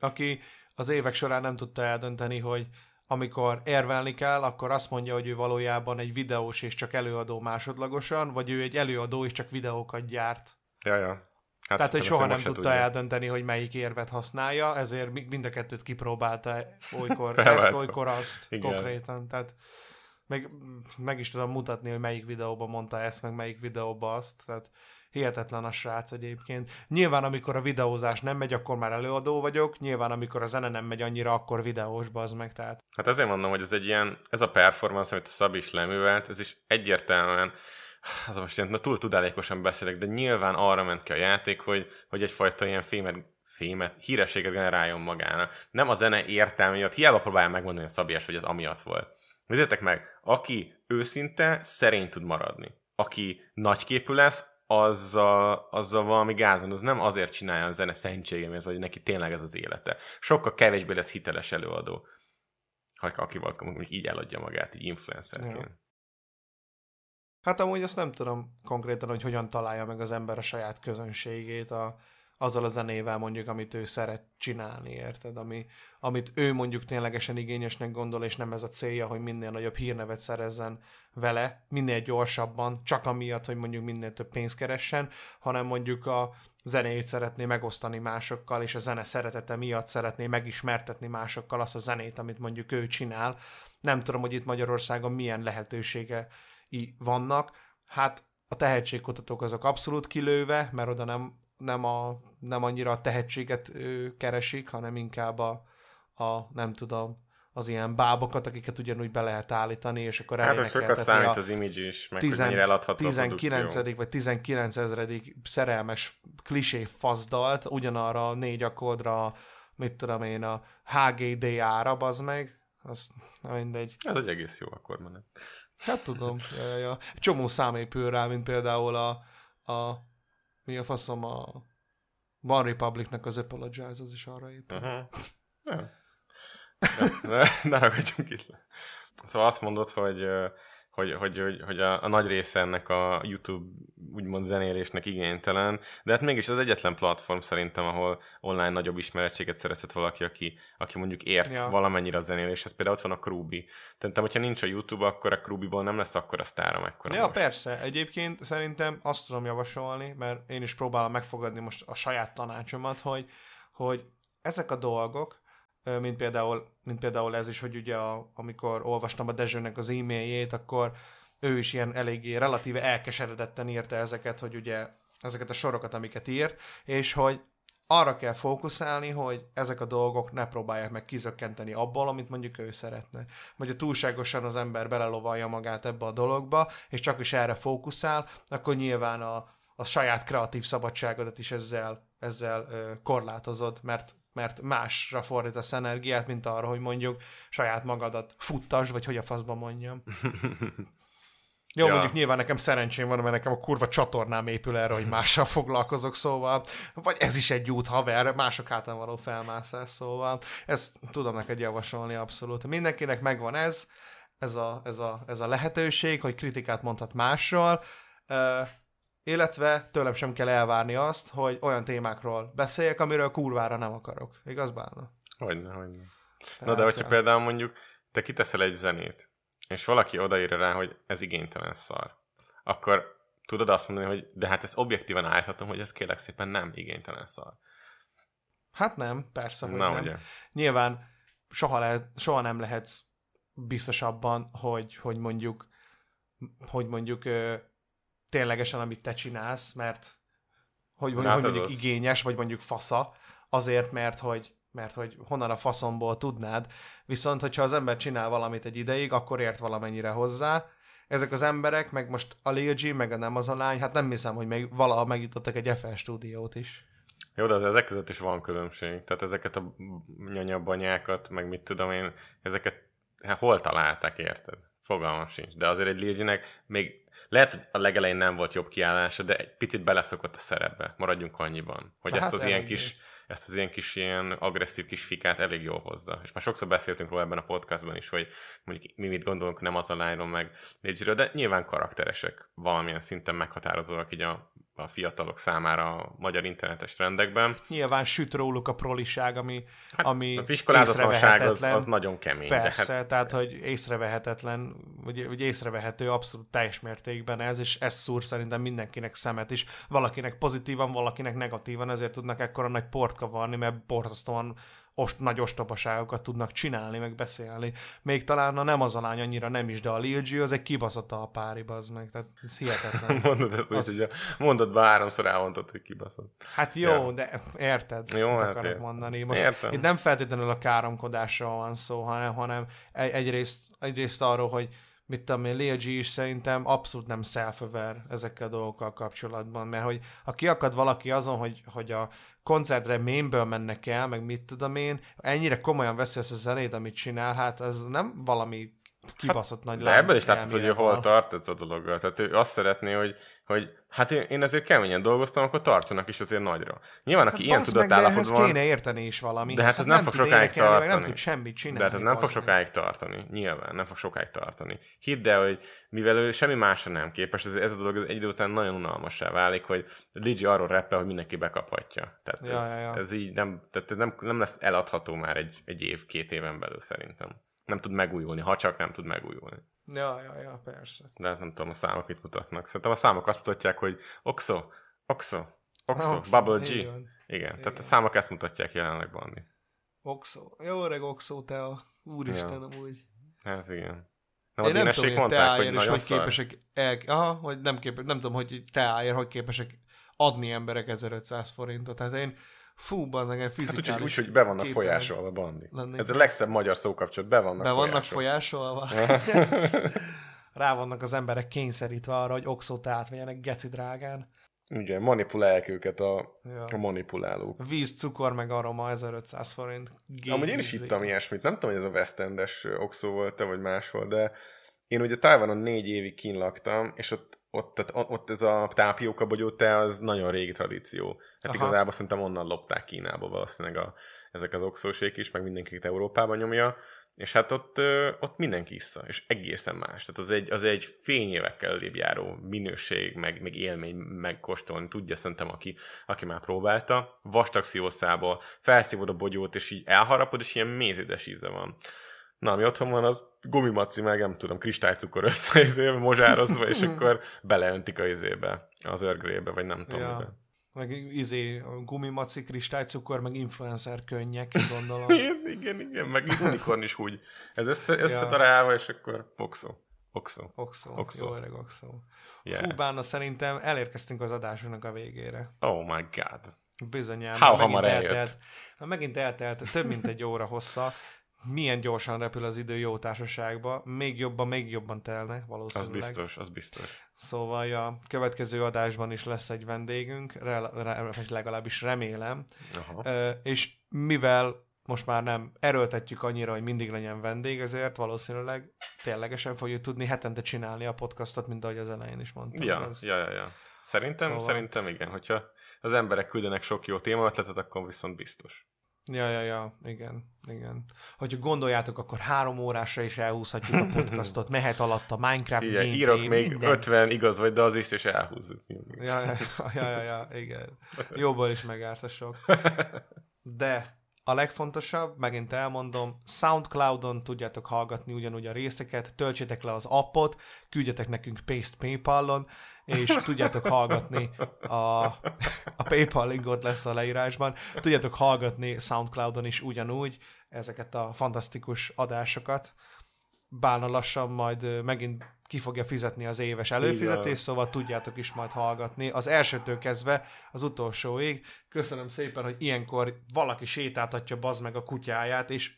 Aki az évek során nem tudta eldönteni, hogy amikor érvelni kell, akkor azt mondja, hogy ő valójában egy videós és csak előadó másodlagosan, vagy ő egy előadó és csak videókat gyárt. Ja, ja. Hát Tehát, hogy soha nem tudta tudja. eldönteni, hogy melyik érvet használja, ezért mind a kettőt kipróbálta olykor [laughs] ezt, olykor azt Igen. konkrétan. Tehát meg, meg is tudom mutatni, hogy melyik videóban mondta ezt, meg melyik videóban azt. Tehát Hihetetlen a srác egyébként. Nyilván, amikor a videózás nem megy, akkor már előadó vagyok, nyilván, amikor a zene nem megy annyira, akkor videós az meg, tehát. Hát ezért mondom, hogy ez egy ilyen, ez a performance, amit a Szab is leművelt, ez is egyértelműen az most ilyen, na, túl tudálékosan beszélek, de nyilván arra ment ki a játék, hogy, hogy egyfajta ilyen fémet, fémet, hírességet generáljon magának. Nem a zene értelme miatt, hiába próbálja megmondani a Szabiás, hogy ez amiatt volt. Nézzétek meg, aki őszinte, szerény tud maradni. Aki nagyképű lesz, azzal, azzal valami gázon, az nem azért csinálja a zene szentségemért, vagy neki tényleg ez az élete. Sokkal kevésbé lesz hiteles előadó, ha akivel mondjuk így eladja magát, így influencerként. Hát amúgy azt nem tudom konkrétan, hogy hogyan találja meg az ember a saját közönségét a, azzal a zenével mondjuk, amit ő szeret csinálni, érted? Ami, amit ő mondjuk ténylegesen igényesnek gondol, és nem ez a célja, hogy minél nagyobb hírnevet szerezzen vele, minél gyorsabban, csak amiatt, hogy mondjuk minél több pénzt keressen, hanem mondjuk a zenét szeretné megosztani másokkal, és a zene szeretete miatt szeretné megismertetni másokkal azt a zenét, amit mondjuk ő csinál. Nem tudom, hogy itt Magyarországon milyen lehetősége vannak. Hát a tehetségkutatók azok abszolút kilőve, mert oda nem nem, a, nem annyira a tehetséget keresik, hanem inkább a, a, nem tudom, az ilyen bábokat, akiket ugyanúgy be lehet állítani, és akkor Hát, hogy sokat számít az image is, meg tizen, hogy eladható 19. a vagy 19 ezredik szerelmes klisé faszdalt, ugyanarra a négy akkordra, mit tudom én, a HGD-ára, az meg, az mindegy. Ez egy egész jó akkordmenet. Hát tudom, ja, ja. Csomó szám épül rá, mint például a, a mi a faszom a One Republicnek az Apologize, az is arra épül. Uh-huh. Ne, ne, ne ragadjunk itt le. Szóval azt mondod, hogy hogy, hogy, hogy, hogy a, a nagy része ennek a YouTube úgymond zenélésnek igénytelen, de hát mégis az egyetlen platform szerintem, ahol online nagyobb ismerettséget szerezhet valaki, aki, aki mondjuk ért ja. valamennyire a zenéléshez. Például ott van a Krubi. Tehát hogyha nincs a YouTube, akkor a Krubiból nem lesz akkor a sztára mekkora Ja, most. persze. Egyébként szerintem azt tudom javasolni, mert én is próbálom megfogadni most a saját tanácsomat, hogy, hogy ezek a dolgok, mint például, mint például ez is, hogy ugye a, amikor olvastam a Dezsőnek az e-mailjét, akkor ő is ilyen eléggé relatíve elkeseredetten írta ezeket, hogy ugye ezeket a sorokat, amiket írt, és hogy arra kell fókuszálni, hogy ezek a dolgok ne próbálják meg kizökkenteni abból, amit mondjuk ő szeretne. Vagy ha túlságosan az ember belelovalja magát ebbe a dologba, és csak is erre fókuszál, akkor nyilván a, a saját kreatív szabadságodat is ezzel, ezzel ö, korlátozod, mert mert másra fordítasz energiát, mint arra, hogy mondjuk saját magadat futtas, vagy hogy a faszban mondjam. [laughs] Jó, ja. mondjuk nyilván nekem szerencsém van, mert nekem a kurva csatornám épül erre, hogy mással [laughs] foglalkozok, szóval, vagy ez is egy út haver, mások hátán való felmászás, szóval ezt tudom neked javasolni abszolút. Mindenkinek megvan ez, ez a, ez a, ez a lehetőség, hogy kritikát mondhat másról, illetve tőlem sem kell elvárni azt, hogy olyan témákról beszéljek, amiről kurvára nem akarok. Igaz, Bálna? Hogyne, hogyne. Tehát, Na de hogyha például mondjuk te kiteszel egy zenét, és valaki odaírja rá, hogy ez igénytelen szar, akkor tudod azt mondani, hogy de hát ezt objektíven állíthatom, hogy ez kérlek szépen nem igénytelen szar. Hát nem, persze, hogy Na, nem. Ugye. Nyilván soha, lehet, soha nem lehetsz biztos abban, hogy, hogy mondjuk hogy mondjuk ténylegesen, amit te csinálsz, mert hogy, hogy, hogy mondjuk igényes, vagy mondjuk fasza, azért, mert hogy, mert hogy honnan a faszomból tudnád, viszont hogyha az ember csinál valamit egy ideig, akkor ért valamennyire hozzá, ezek az emberek, meg most a Lil G, meg a nem az a lány, hát nem hiszem, hogy még valaha megjutottak egy FL stúdiót is. Jó, de az ezek között is van különbség. Tehát ezeket a nyanyabanyákat, meg mit tudom én, ezeket hát hol találták, érted? Fogalmam sincs. De azért egy Lil még lehet, a legelején nem volt jobb kiállása, de egy picit beleszokott a szerepbe. Maradjunk annyiban. Hogy hát ezt az ilyen kis, ezt az ilyen kis ilyen agresszív kis fikát elég jól hozza. És már sokszor beszéltünk róla ebben a podcastban is, hogy mondjuk mi mit gondolunk nem az a lányról meg Légyről, de nyilván karakteresek valamilyen szinten meghatározóak így a a fiatalok számára a magyar internetes trendekben. Nyilván süt róluk a proliság, ami, hát, ami Az iskolázatlanság az, az nagyon kemény. Persze, de hát... tehát hogy észrevehetetlen, vagy, vagy észrevehető abszolút teljes mértékben ez, és ez szúr szerintem mindenkinek szemet is. Valakinek pozitívan, valakinek negatívan, ezért tudnak ekkora nagy port kavarni, mert borzasztóan ost, nagy ostobaságokat tudnak csinálni, meg beszélni. Még talán a nem az a lány annyira nem is, de a Lil G az egy kibaszott a pári, az meg, tehát ez hihetetlen. [laughs] Mondod ezt az... úgy, hogy mondatban háromszor elmondtad, hogy kibaszott. Hát jó, ja. de érted, jó, hát akarok ér. mondani. Most Értem. itt nem feltétlenül a káromkodásról van szó, hanem, hanem egyrészt, egyrészt arról, hogy mit tudom én, Lil G is szerintem abszolút nem self ezekkel a dolgokkal kapcsolatban, mert hogy ha kiakad valaki azon, hogy, hogy a koncertre mémből mennek el, meg mit tudom én, ennyire komolyan veszi ezt a zenét, amit csinál, hát ez nem valami kibaszott hát, nagy De ebből is látod, hogy hol tart ez a dologgal. Tehát ő azt szeretné, hogy hogy hát én ezért keményen dolgoztam, akkor tartsanak is azért nagyra. Nyilván, aki hát ilyen tudatállapotban van... kéne érteni is valami. De hát ez nem, nem fog sokáig tartani. Nem tud semmit csinálni. De hát ez nem fog sokáig tartani. Nyilván, nem fog sokáig tartani. Hidd el, hogy mivel ő semmi másra nem képes, ez, ez a dolog egy idő után nagyon unalmassá válik, hogy Ligi arról reppel, hogy mindenki bekaphatja. Tehát ja, ez, ja, ja. ez így nem, tehát nem, nem lesz eladható már egy, egy év, két éven belül szerintem. Nem tud megújulni, ha csak nem tud megújulni. Ja, ja, ja, persze. De nem tudom, a számok mit mutatnak. Szerintem a számok azt mutatják, hogy Oxo, Oxo, Oxo, Oxo Bubble G. Igen, Igen, tehát a számok ezt mutatják jelenleg, Bandi. Oxo. Jó öreg Oxo, te a úristen ja. amúgy. Hát igen. Nem, Én nem tudom, hogy te hogy, hogy képesek el, aha, hogy nem, képes, nem tudom, hogy te hogy képesek adni emberek 1500 forintot. Tehát én Fú, az engem fizikális... Hát úgy, hogy be vannak folyásolva, Bandi. Lennék. Ez a legszebb magyar szókapcsolat, be vannak be vannak folyásolva. [laughs] Rá vannak az emberek kényszerítve arra, hogy oxót átvegyenek geci drágán. Ugye, manipulálják őket a, ja. a manipulálók. Víz, cukor, meg aroma 1500 forint. Gé- Amúgy én is hittam ilyesmit. Nem tudom, hogy ez a West Endes oxó volt-e, vagy más volt, de én ugye Tájvanon négy évig kínlaktam, és ott ott, tehát ott ez a tápióka te az nagyon régi tradíció. Hát Aha. igazából szerintem onnan lopták Kínába valószínűleg a, ezek az oxósék is, meg mindenki Európában nyomja, és hát ott, ott mindenki issza, és egészen más. Tehát az egy, az egy fényévekkel lébb járó minőség, meg, meg élmény megkóstolni tudja szerintem, aki, aki már próbálta. Vastag szívószából felszívod a bogyót, és így elharapod, és ilyen mézédes íze van. Na, ami otthon van, az gumimaci, meg nem tudom, kristálycukor össze [laughs] mozsározva, és akkor beleöntik a izébe, az örgrébe, vagy nem tudom, ja. mibe. Meg izé, gumimaci, kristálycukor, meg influencer könnyek, [laughs] gondolom. igen, igen, igen, meg unikorn is úgy. Ez össze, összetarálva, és akkor boxol. Oxo. Oxo. Oxo. Jó öreg Oxo. Yeah. Fú, bána, szerintem elérkeztünk az adásunknak a végére. Oh my god. Bizonyám. How hamar eljött. eltelt, megint eltelt több mint egy óra hossza. Milyen gyorsan repül az idő jó társaságba. Még jobban, még jobban telne Az valószínűleg. biztos, az biztos. Szóval a következő adásban is lesz egy vendégünk, re- re- legalábbis remélem. Aha. Ö, és mivel most már nem erőltetjük annyira, hogy mindig legyen vendég, ezért valószínűleg ténylegesen fogjuk tudni hetente csinálni a podcastot, mint ahogy az elején is mondtam. Ja, Az- ja, ja, ja. Szerintem, Szóval- szerintem igen. Hogyha az emberek küldenek sok jó témaötletet, akkor viszont biztos. Ja, ja, ja, igen, igen. Hogyha gondoljátok, akkor három órásra is elhúzhatjuk a [laughs] podcastot, mehet alatt a Minecraft Igen, gameplay, írok még minden. 50 igaz vagy, de az is, és elhúzzuk. Ja, ja, ja, ja, ja, igen. Jóból is megárt a sok. [laughs] De a legfontosabb, megint elmondom, Soundcloudon tudjátok hallgatni ugyanúgy a részeket, töltsétek le az appot, küldjetek nekünk paste Paypal-on, és tudjátok hallgatni a, a Paypal linkot lesz a leírásban, tudjátok hallgatni Soundcloudon is ugyanúgy ezeket a fantasztikus adásokat. Bálna lassan majd megint ki fogja fizetni az éves előfizetés, szóval tudjátok is majd hallgatni az elsőtől kezdve az utolsóig. Köszönöm szépen, hogy ilyenkor valaki sétáltatja bazd meg a kutyáját, és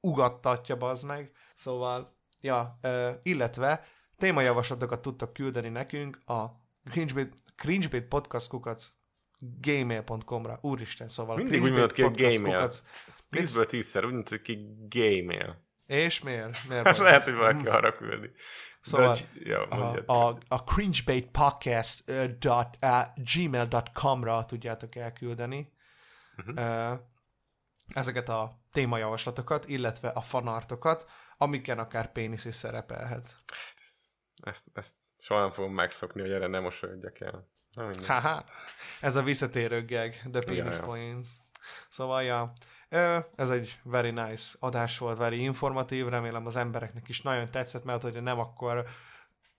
ugattatja bazd meg. Szóval, ja, ö, illetve témajavaslatokat tudtak küldeni nekünk a cringebait, cringebait podcast kukac gmail.com-ra. Úristen, szóval Mindig úgy mondod ki, hogy gmail. Tízből tízszer, úgy mondta, ki gmail. És miért? miért Hát [laughs] lehet, hogy valaki arra küldi. Szóval De, ja, a, mondjad. a, a cringebaitpodcast uh, dot, uh, gmail.com-ra tudjátok elküldeni Mhm. uh, ezeket a témajavaslatokat, illetve a fanartokat, amiken akár pénisz is szerepelhet. Ezt, ezt soha nem fogom megszokni, hogy erre nem mosolyodjak el. Haha, ez a visszatérő gag, the penis ja. points. Szóval, ja, ez egy very nice adás volt, very informatív, remélem az embereknek is nagyon tetszett, mert hogyha nem, akkor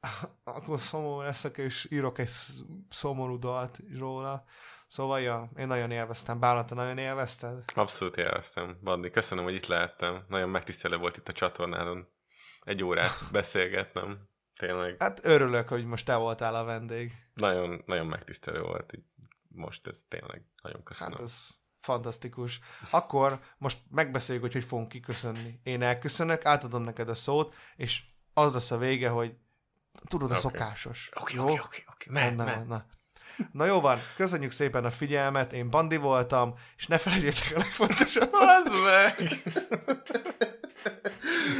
[laughs] akkor szomorú leszek, és írok egy sz- szomorú dalt róla. Szóval, ja, én nagyon élveztem. Bálna, te nagyon élvezted? Abszolút élveztem, Bandi. Köszönöm, hogy itt lehettem. Nagyon megtisztelő volt itt a csatornádon. Egy órát [laughs] beszélgetnem. Tényleg. Hát örülök, hogy most te voltál a vendég. Nagyon, nagyon megtisztelő volt. Így most ez tényleg nagyon köszönöm. Hát ez fantasztikus. Akkor most megbeszéljük, hogy hogy fogunk kiköszönni. Én elköszönök, átadom neked a szót, és az lesz a vége, hogy tudod, a Oké. szokásos. Oké, Jó? oké, oké, oké. Na, na. Jó van, köszönjük szépen a figyelmet, én Bandi voltam, és ne felejtjétek a legfontosabbat. Bazd meg!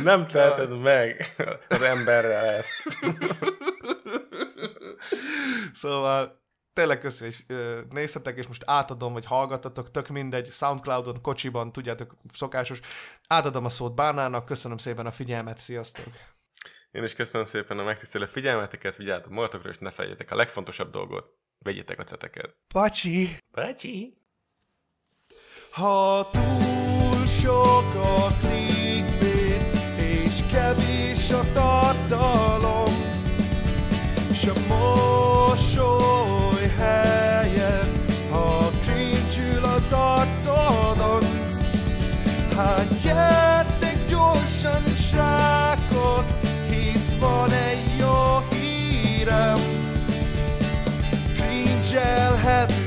Nem teheted meg az emberrel ezt. Szóval tényleg köszönöm, és ö, néztetek, és most átadom, vagy hallgattatok, tök mindegy, Soundcloudon, kocsiban, tudjátok, szokásos. Átadom a szót Bánának, köszönöm szépen a figyelmet, sziasztok! Én is köszönöm szépen a megtisztelő figyelmeteket, vigyázzatok magatokra, és ne felejtjétek a legfontosabb dolgot. Vegyétek a ceteket. Pacsi! Bacsi! Ha túl sok a clickbait, és kevés a tartalom, s a mosoly shall have